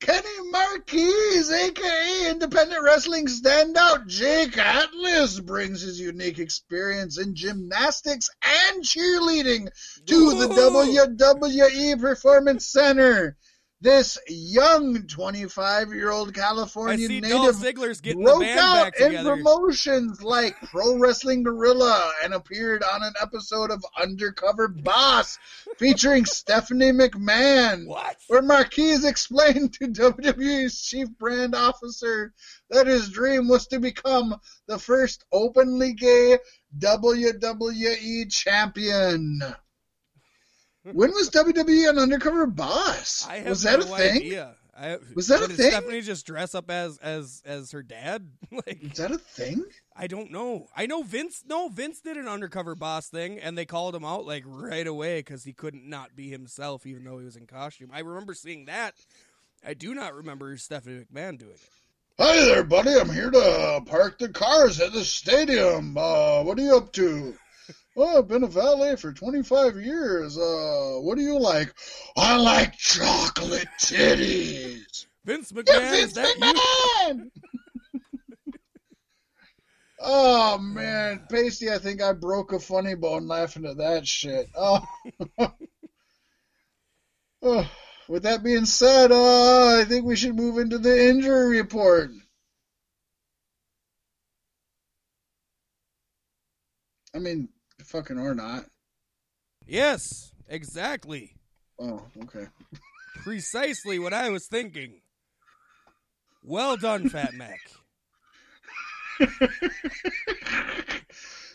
Kenny Marquez, aka independent wrestling standout Jake Atlas, brings his unique experience in gymnastics and cheerleading to the WWE Performance Center. This young 25 year old I California native Ziggler's getting the broke band out in promotions like Pro Wrestling Guerrilla and appeared on an episode of Undercover Boss featuring Stephanie McMahon What? where Marquez explained to WWE's chief brand officer that his dream was to become the first openly gay WWE champion. When was WWE an undercover boss? I have was that no a thing? idea. I, Was that a thing? Stephanie just dress up as as as her dad? like Is that a thing? I don't know. I know Vince. No, Vince did an undercover boss thing, and they called him out like right away because he couldn't not be himself, even though he was in costume. I remember seeing that. I do not remember Stephanie McMahon doing it. Hi there, buddy. I'm here to park the cars at the stadium. Uh, what are you up to? Well, I've been a valet for 25 years. Uh, what do you like? I like chocolate titties. Vince McMahon, Yeah, is Vince? McMahon! oh, man. Pasty, I think I broke a funny bone laughing at that shit. Oh. Oh, With that being said, uh, I think we should move into the injury report. I mean, fucking or not. Yes, exactly. Oh, okay. Precisely what I was thinking. Well done, Fat Mac.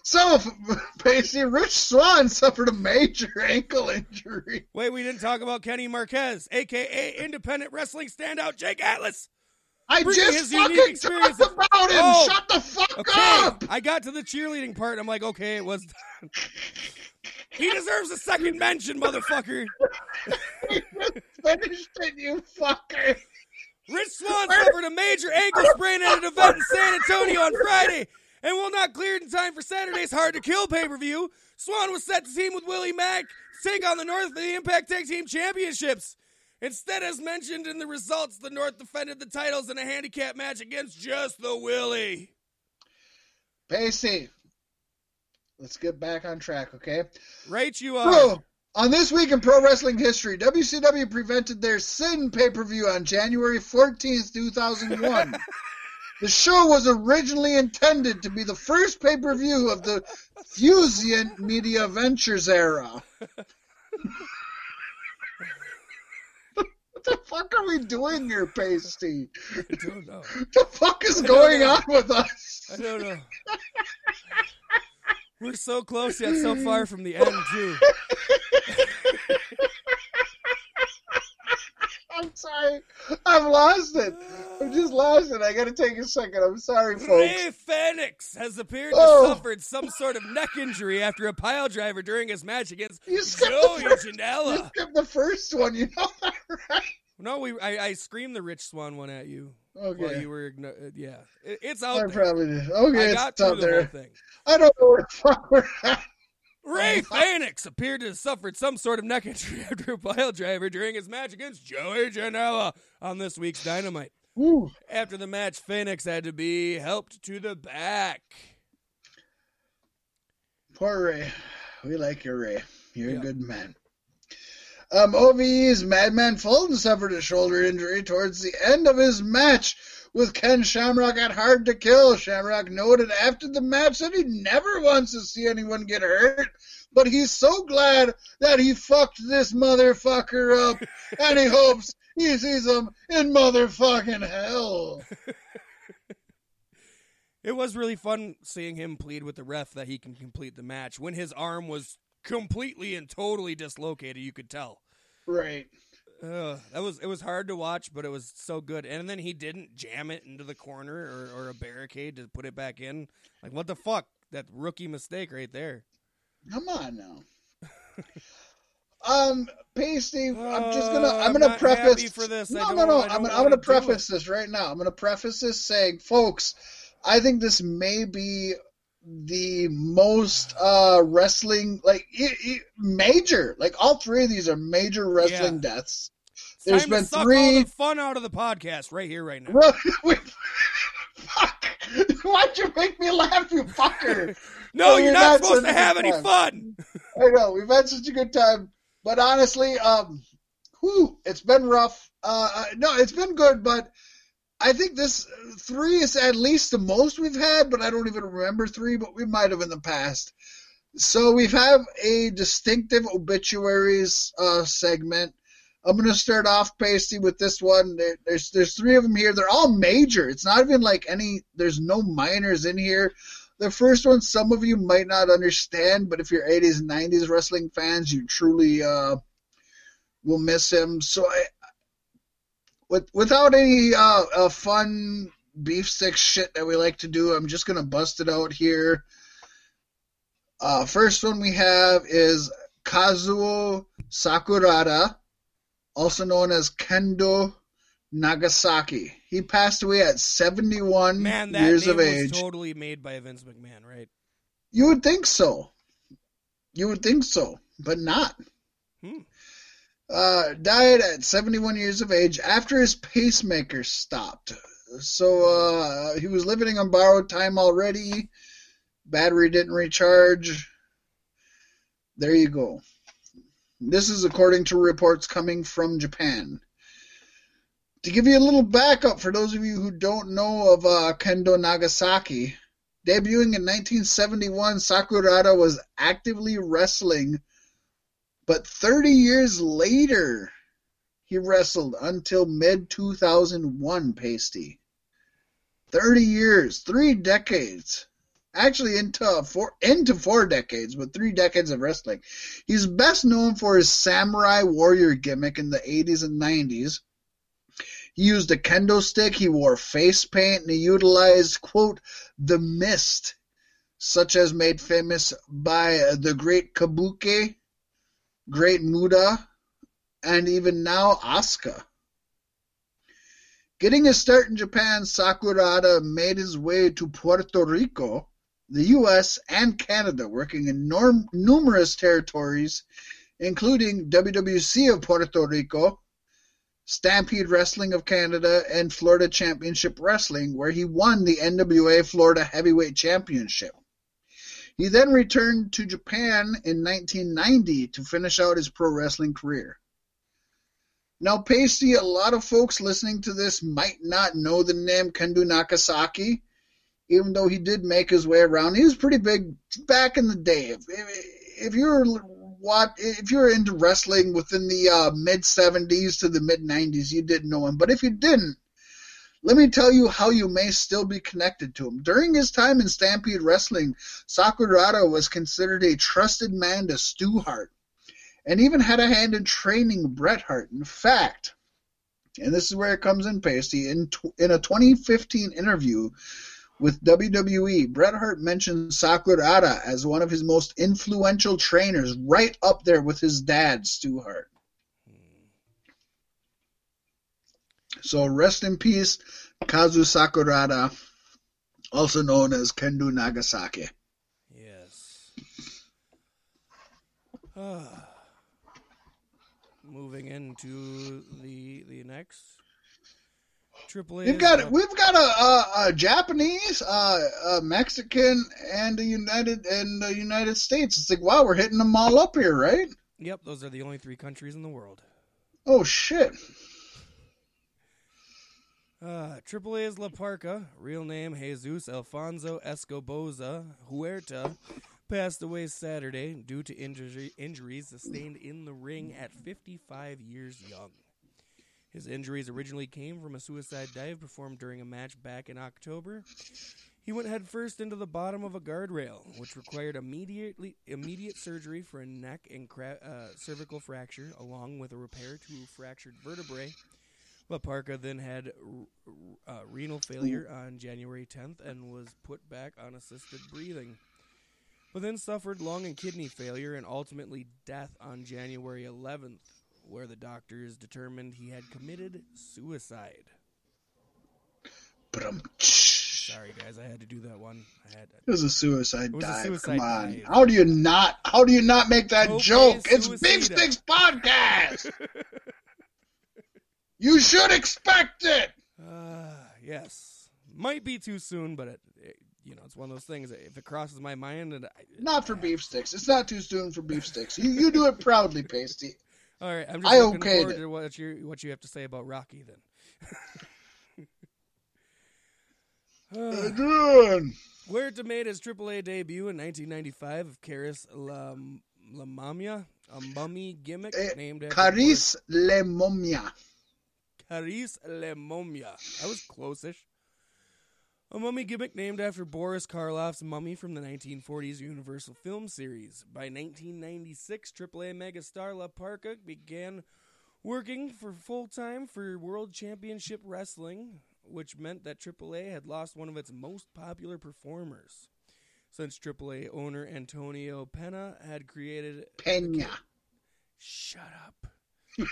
So, Pacey, Rich Swann suffered a major ankle injury. Wait, we didn't talk about Kenny Marquez, aka independent wrestling standout Jake Atlas. I just fucking talked about him. Oh, Shut the fuck Okay, up. I got to the cheerleading part. And I'm like, okay, it was. he deserves a second mention, motherfucker. Finished it, you fucker. Rich Swann suffered a major ankle sprain at an event in San Antonio on Friday and will not clear in time for Saturday's Hard to Kill pay per view. Swann was set to team with Willie Mack to take on the North for the Impact Tag Team Championships. Instead, as mentioned in the results, the North defended the titles in a handicap match against just the Willie. Pacey, let's get back on track, okay? Right, you are. Bro, on this week in pro wrestling history, WCW prevented their Sin pay per view on January 14th, 2001. the show was originally intended to be the first pay per view of the Fusient Media Ventures era. what the fuck are we doing here, Pasty? I don't know. What the fuck is going on with us? I don't know. We're so close yet so far from the end, too. I'm sorry. I've lost it. I've just lost it. I gotta take a second. I'm sorry, folks. Rey Fenix has appeared to Oh. have suffered some sort of neck injury after a pile driver during his match against You the first, you Janela. skipped the first one. You know that, right? No, we I, I screamed the Rich Swann one at you while Okay. you were igno- uh, yeah. It, it's I out there. probably did. Okay, I it's got out through the whole there. thing. I don't know where the fuck we're at. Rey Fenix appeared to have suffered some sort of neck injury after a pile driver during his match against Joey Janela on this week's Dynamite. Woo. After the match, Fenix had to be helped to the back. Poor Ray. We like your Ray. You're Yeah. a good man. Um, OVE's Madman Fulton suffered a shoulder injury towards the end of his match with Ken Shamrock at Hard to Kill. Shamrock noted after the match that he never wants to see anyone get hurt, but he's so glad that he fucked this motherfucker up, and he hopes he sees him in motherfucking hell. It was really fun seeing him plead with the ref that he can complete the match when his arm was completely and totally dislocated. You could tell. Right. Ugh, that was it was hard to watch, but it was so good. And then he didn't jam it into the corner or, or a barricade to put it back in. Like what the fuck? That rookie mistake right there. Come on now. um, Pasty, I'm just gonna Uh, I'm gonna preface for this. I No, don't- no, no. I'm I'm gonna preface this right now. I'm gonna preface this saying, folks, I think this may be the most uh wrestling like i i major. Like all three of these are major wrestling deaths. It's There's time been to suck three- all the fun out of the podcast right here, right now. Fuck! Why'd you make me laugh, you fucker? No, you're you're not not supposed to have any time. fun. I know we've had such a good time, but honestly, um, whew, it's been rough. Uh, uh, no, it's been good, but I think this three is at least the most we've had. But I don't even remember three, but we might have in the past. So we have a distinctive obituaries uh, segment. I'm gonna start off pasty with this one. There, there's there's three of them here. They're all major. It's not even like any. There's no minors in here. The first one, some of you might not understand, but if you're 80s and 90s wrestling fans, you truly uh, will miss him. So, I, with, without any uh, uh, fun beef stick shit that we like to do, I'm just gonna bust it out here. Uh, first one we have is Kazuo Sakurada, also known as Kendo Nagasaki. He passed away at 71 Man, that years name of was age. totally made by Vince McMahon, right? You would think so. You would think so, but not. Hmm. Uh, died at 71 years of age after his pacemaker stopped. So uh, he was living on borrowed time already. Battery didn't recharge. There you go. This is according to reports coming from Japan. To give you a little backup for those of you who don't know of uh, Kendo Nagasaki, Debuting in 1971, Sakurada was actively wrestling, but 30 years later, he wrestled until mid 2001, Pasty. 30 years, three decades. Actually into four into four decades, but three decades of wrestling. He's best known for his samurai warrior gimmick in the 80s and 90s. He used a kendo stick, he wore face paint, and he utilized, quote, the mist, such as made famous by the great Kabuki, great Muta, and even now Asuka. Getting his start in Japan, Sakurada made his way to Puerto Rico, the US, and Canada, working in norm- numerous territories, including WWC of Puerto Rico, Stampede Wrestling of Canada, and Florida Championship Wrestling, where he won the NWA Florida Heavyweight Championship. He then returned to Japan in 1990 to finish out his pro wrestling career. Now, Pasty, a lot of folks listening to this might not know the name Kendo Nagasaki, even though he did make his way around. He was pretty big back in the day. If, if you're what if you're into wrestling within the uh, mid 70s to the mid 90s, you didn't know him. But if you didn't, let me tell you how you may still be connected to him. During his time in Stampede Wrestling, Sakurada was considered a trusted man to Stu Hart and even had a hand in training Bret Hart. In fact, and this is where it comes in, Pasty, in, in a 2015 interview with WWE, Bret Hart mentioned Sakurada as one of his most influential trainers, right up there with his dad, Stu Hart. So rest in peace, Kazu Sakurada, also known as Kendo Nagasaki. Yes. moving into the the next Triple A. We've got we've got a, a, a Japanese, uh, a Mexican, and a United and the United States. It's like wow, we're hitting them all up here, right? Yep, those are the only three countries in the world. Oh shit. Uh, Triple A's La Parca, real name Jesus Alfonso Escoboza Huerta, passed away Saturday due to injury, injuries sustained in the ring at 55 years young. His injuries originally came from a suicide dive performed during a match back in October. He went headfirst into the bottom of a guardrail, which required immediately immediate surgery for a neck and cra- uh, cervical fracture, along with a repair to fractured vertebrae. La Parca then had uh, renal failure on January 10th and was put back on assisted breathing but then suffered lung and kidney failure and ultimately death on January 11th, where the doctors determined he had committed suicide. Sorry, guys, I had to do that one. I had. To... It was a suicide was dive. A suicide Come on, dive. how do you not? How do you not make that Okay, joke? It's. Beef Sticks podcast. you should expect it. Uh, yes, might be too soon, but it, it, you know, it's one of those things. If it crosses my mind, and I, Not for beef sticks. It's not too soon for beef sticks. You you do it proudly, Pasty. All right, I'm just I looking okayed forward it. to what you what you have to say about Rocky then. Adrian. Huerta made his AAA debut in 1995 of Karis La, La Mamia, a mummy gimmick Eh, named after Karis Le Momia. Karis Le Momia. I was close-ish. A mummy gimmick named after Boris Karloff's mummy from the 1940s Universal Film Series. By 1996, AAA megastar La Parca began working for full time for World Championship Wrestling, which meant that AAA had lost one of its most popular performers. Since AAA owner Antonio Pena had created Pena. Shut up.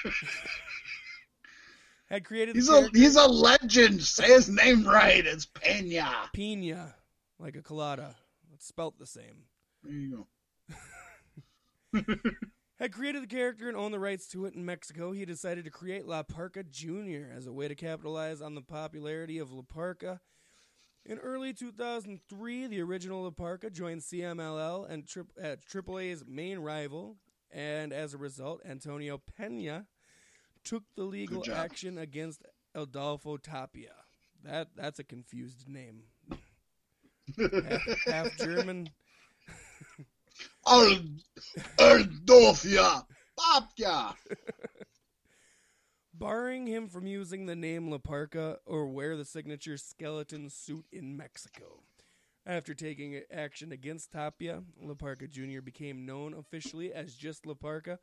had created He's a he's a legend. Say his name right. It's Pena. Pena, like a colada. It's spelt the same. There you go. Had created the character and owned the rights to it in Mexico, he decided to create La Parca Jr. as a way to capitalize on the popularity of La Parca. In early 2003, the original La Parca joined CMLL and tri- uh, AAA's main rival, and as a result, Antonio Pena took the legal action against Adolfo Tapia. That that's a confused name. half, half German. Al Erdofia. Papia. barring him from using the name La Parca or wear the signature skeleton suit in Mexico. After taking action against Tapia, Laparca Jr. became known officially as just Laparca,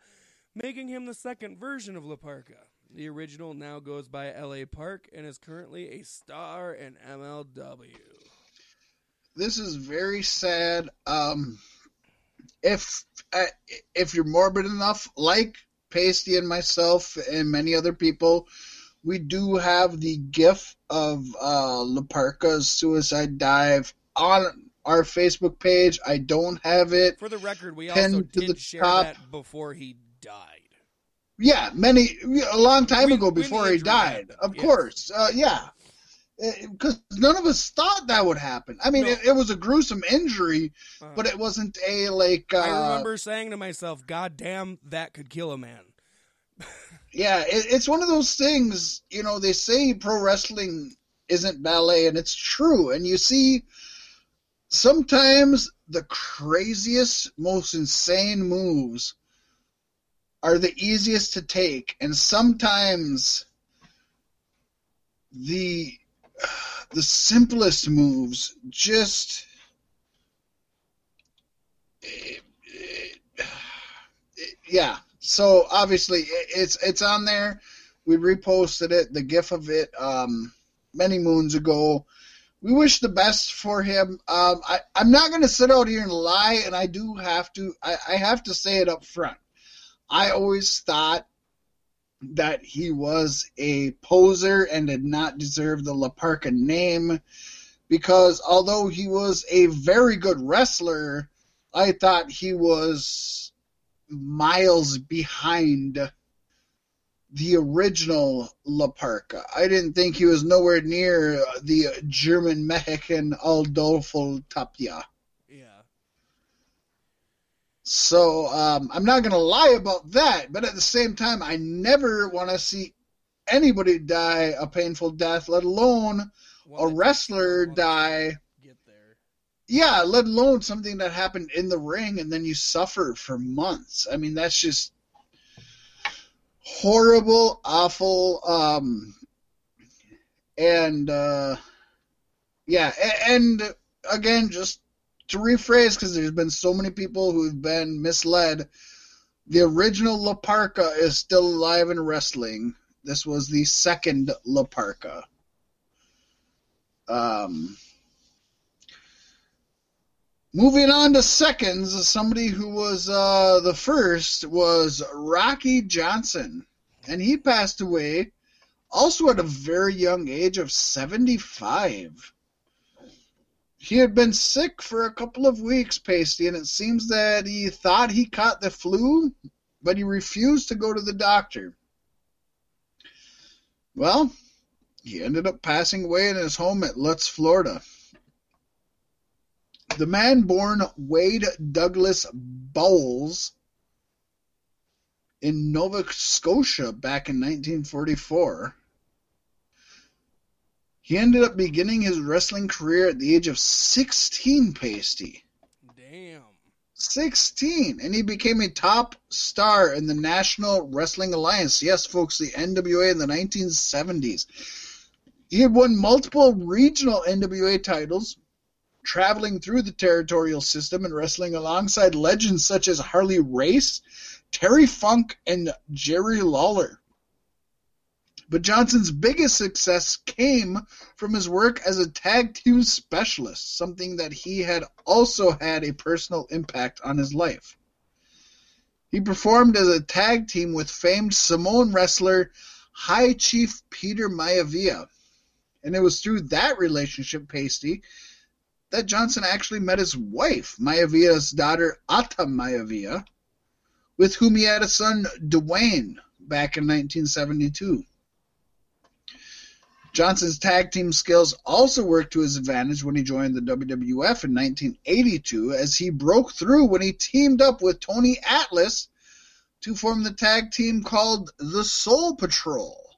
making him the second version of Laparca. The original now goes by LA Park and is currently a star in MLW. This is very sad. Um, if uh, if you're morbid enough, like Pasty and myself and many other people, we do have the GIF of uh, Laparca's suicide dive on our Facebook page. I don't have it. For the record, we also did share top. that before he died. Yeah, many a long time ago before he died. happened, Of yes. course, uh, yeah, because none of us thought that would happen. I mean, No. it, it was a gruesome injury, Uh, but it wasn't a like. Uh, I remember saying to myself, "God damn, that could kill a man." Yeah, it, it's one of those things. You know, they say pro wrestling isn't ballet, and it's true. And you see, sometimes the craziest, most insane moves are the easiest to take, and sometimes the the simplest moves just yeah. So obviously it's it's on there. We reposted it the gif of it um many moons ago. We wish the best for him. Um i i'm not going to sit out here and lie and i do have to I, I have to say it up front i always thought that he was a poser and did not deserve the La Parca name because although he was a very good wrestler, I thought he was miles behind the original La Parca. I didn't think he was nowhere near the German Mexican Adolfo Tapia. So um, I'm not going to lie about that, but at the same time, I never want to see anybody die a painful death, let alone a wrestler die. Get there. Yeah, let alone something that happened in the ring and then you suffer for months. I mean, that's just horrible, awful. Um, and uh, yeah, and again, just to rephrase, because there's been so many people who've been misled. The original La Parca is still alive in wrestling. This was the second La Parca. Um, moving on to seconds, somebody who was uh, the first was Rocky Johnson, and he passed away also at a very young age of 75. He had been sick for a couple of weeks, Pasty, and it seems that he thought he caught the flu, but he refused to go to the doctor. Well, he ended up passing away in his home at Lutz, Florida. The man born Wade Douglas Bowles in Nova Scotia back in 1944. He ended up beginning his wrestling career at the age of 16, Pasty. Damn. 16 and he became a top star in the National Wrestling Alliance. Yes, folks, the NWA in the 1970s. He had won multiple regional NWA titles, traveling through the territorial system and wrestling alongside legends such as Harley Race, Terry Funk, and Jerry Lawler. But Johnson's biggest success came from his work as a tag team specialist, something that he had also had a personal impact on his life. He performed as a tag team with famed Samoan wrestler High Chief Peter Maivia. And it was through that relationship, Pasty, that Johnson actually met his wife, Maivia's daughter Ata Maivia, with whom he had a son, Dwayne, back in 1972. Johnson's tag team skills also worked to his advantage when he joined the WWF in 1982, as he broke through when he teamed up with Tony Atlas to form the tag team called the Soul Patrol.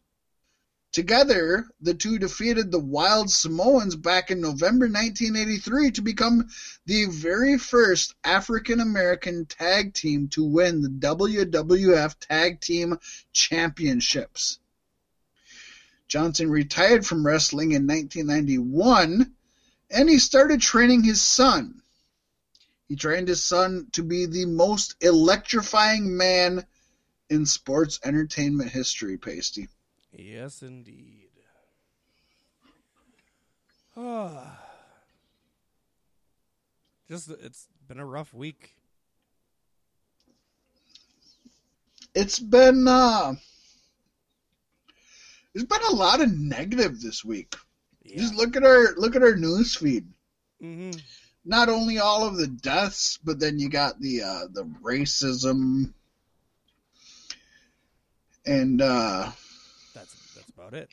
Together, the two defeated the Wild Samoans back in November 1983 to become the very first African American tag team to win the WWF Tag Team Championships. Johnson retired from wrestling in 1991 And he started training his son. He trained his son to be the most electrifying man in sports entertainment history, Pasty. Yes, indeed. Ah. Just it's been a rough week. It's been uh there's been a lot of negative this week. Yeah. Just look at our look at our news feed. hmm Not only all of the deaths, but then you got the uh the racism and uh That's that's about it.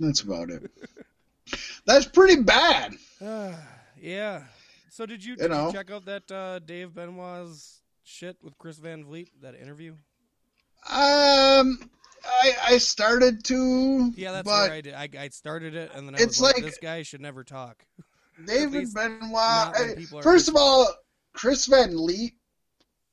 that's about it. That's pretty bad. Ah, yeah. So did you, You did know. you check out that uh, Dave Benoit's shit with Chris Van Vliet? That interview? Um I I started to Yeah, that's but where I did. I, I started it, and then I It's like, like- "This guy should never talk." David Benoit. not I- people First of all, Chris Van Vliet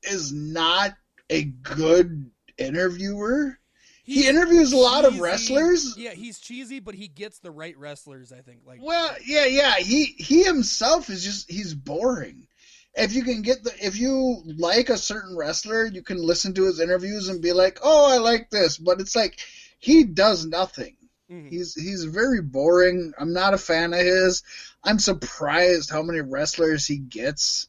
is not a good interviewer. He interviews a lot of wrestlers. Yeah, he's cheesy, but he gets the right wrestlers. I think. Like, Well, yeah, yeah. He he himself is just he's boring. If you can get the if you like a certain wrestler, you can listen to his interviews and be like, "Oh, I like this," but it's like he does nothing. mhm. He's he's very boring. I'm not a fan of his. I'm surprised how many wrestlers he gets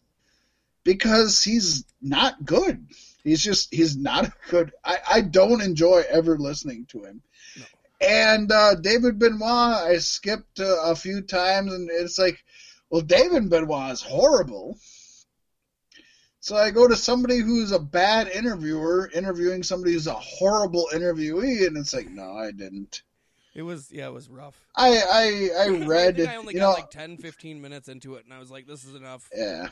because he's not good. He's just he's not a good. I I don't enjoy ever listening to him. No. And uh, David Benoit, I skipped uh, a few times, and it's like, well, David Benoit is horrible. So I go to somebody who's a bad interviewer, interviewing somebody who's a horrible interviewee, and it's like, no, I didn't. it was yeah, it was rough. I I, I read. I think I only you got know, like 10, 15 minutes into it, and I was like, "This is enough." yeah.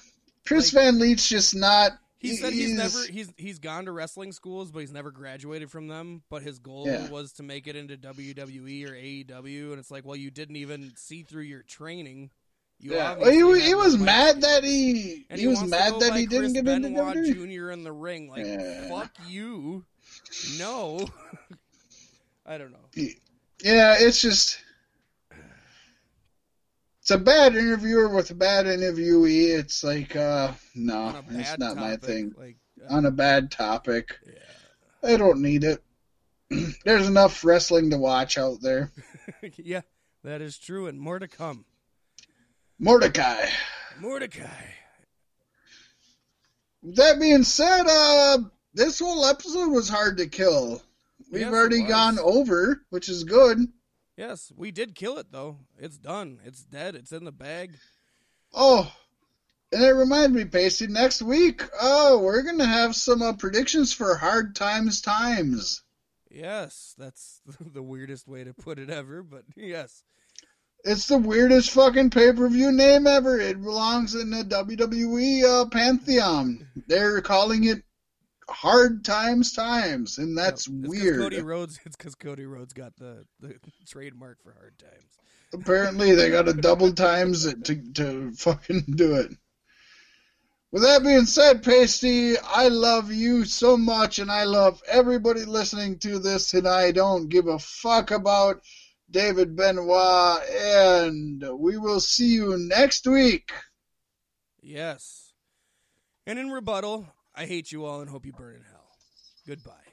Chris like- Van Vliet's just not. He said he's, he's never he's he's gone to wrestling schools, but he's never graduated from them. But his goal Yeah. was to make it into WWE or AEW, and it's like, well, you didn't even see through your training. You Yeah. Well, he, he was mad that he And he, was mad that by he didn't Chris get into Benoit WWE. Jr. in the ring. Like, Yeah. fuck you. No, I don't know. Yeah, it's just it's a bad interviewer with a bad interviewee. It's like, uh, no, it's bad not my thing. Like, uh, On a bad topic, yeah, I don't need it. There's enough wrestling to watch out there. yeah, that is true, and more to come. Mordecai. Mordecai. That being said, uh, this whole episode was hard to kill. We've Yes, already gone over, which is good. Yes, we did kill it though. It's done. It's dead. It's in the bag. Oh, and it reminds me, Pacey, next week, oh, we're going to have some uh, predictions for Hard Times Times. Yes, that's the weirdest way to put it ever, but yes. It's the weirdest fucking pay per view name ever. It belongs in the WWE uh, pantheon. They're calling it Hard Times Times, and that's 'cause weird. Cody Rhodes. It's because Cody Rhodes got the, the trademark for hard times. Apparently, they got to double times it to to fucking do it. With that being said, Pasty, I love you so much, and I love everybody listening to this, and I don't give a fuck about David Benoit, and we will see you next week. Yes. And in rebuttal, I hate you all and hope you burn in hell. Goodbye.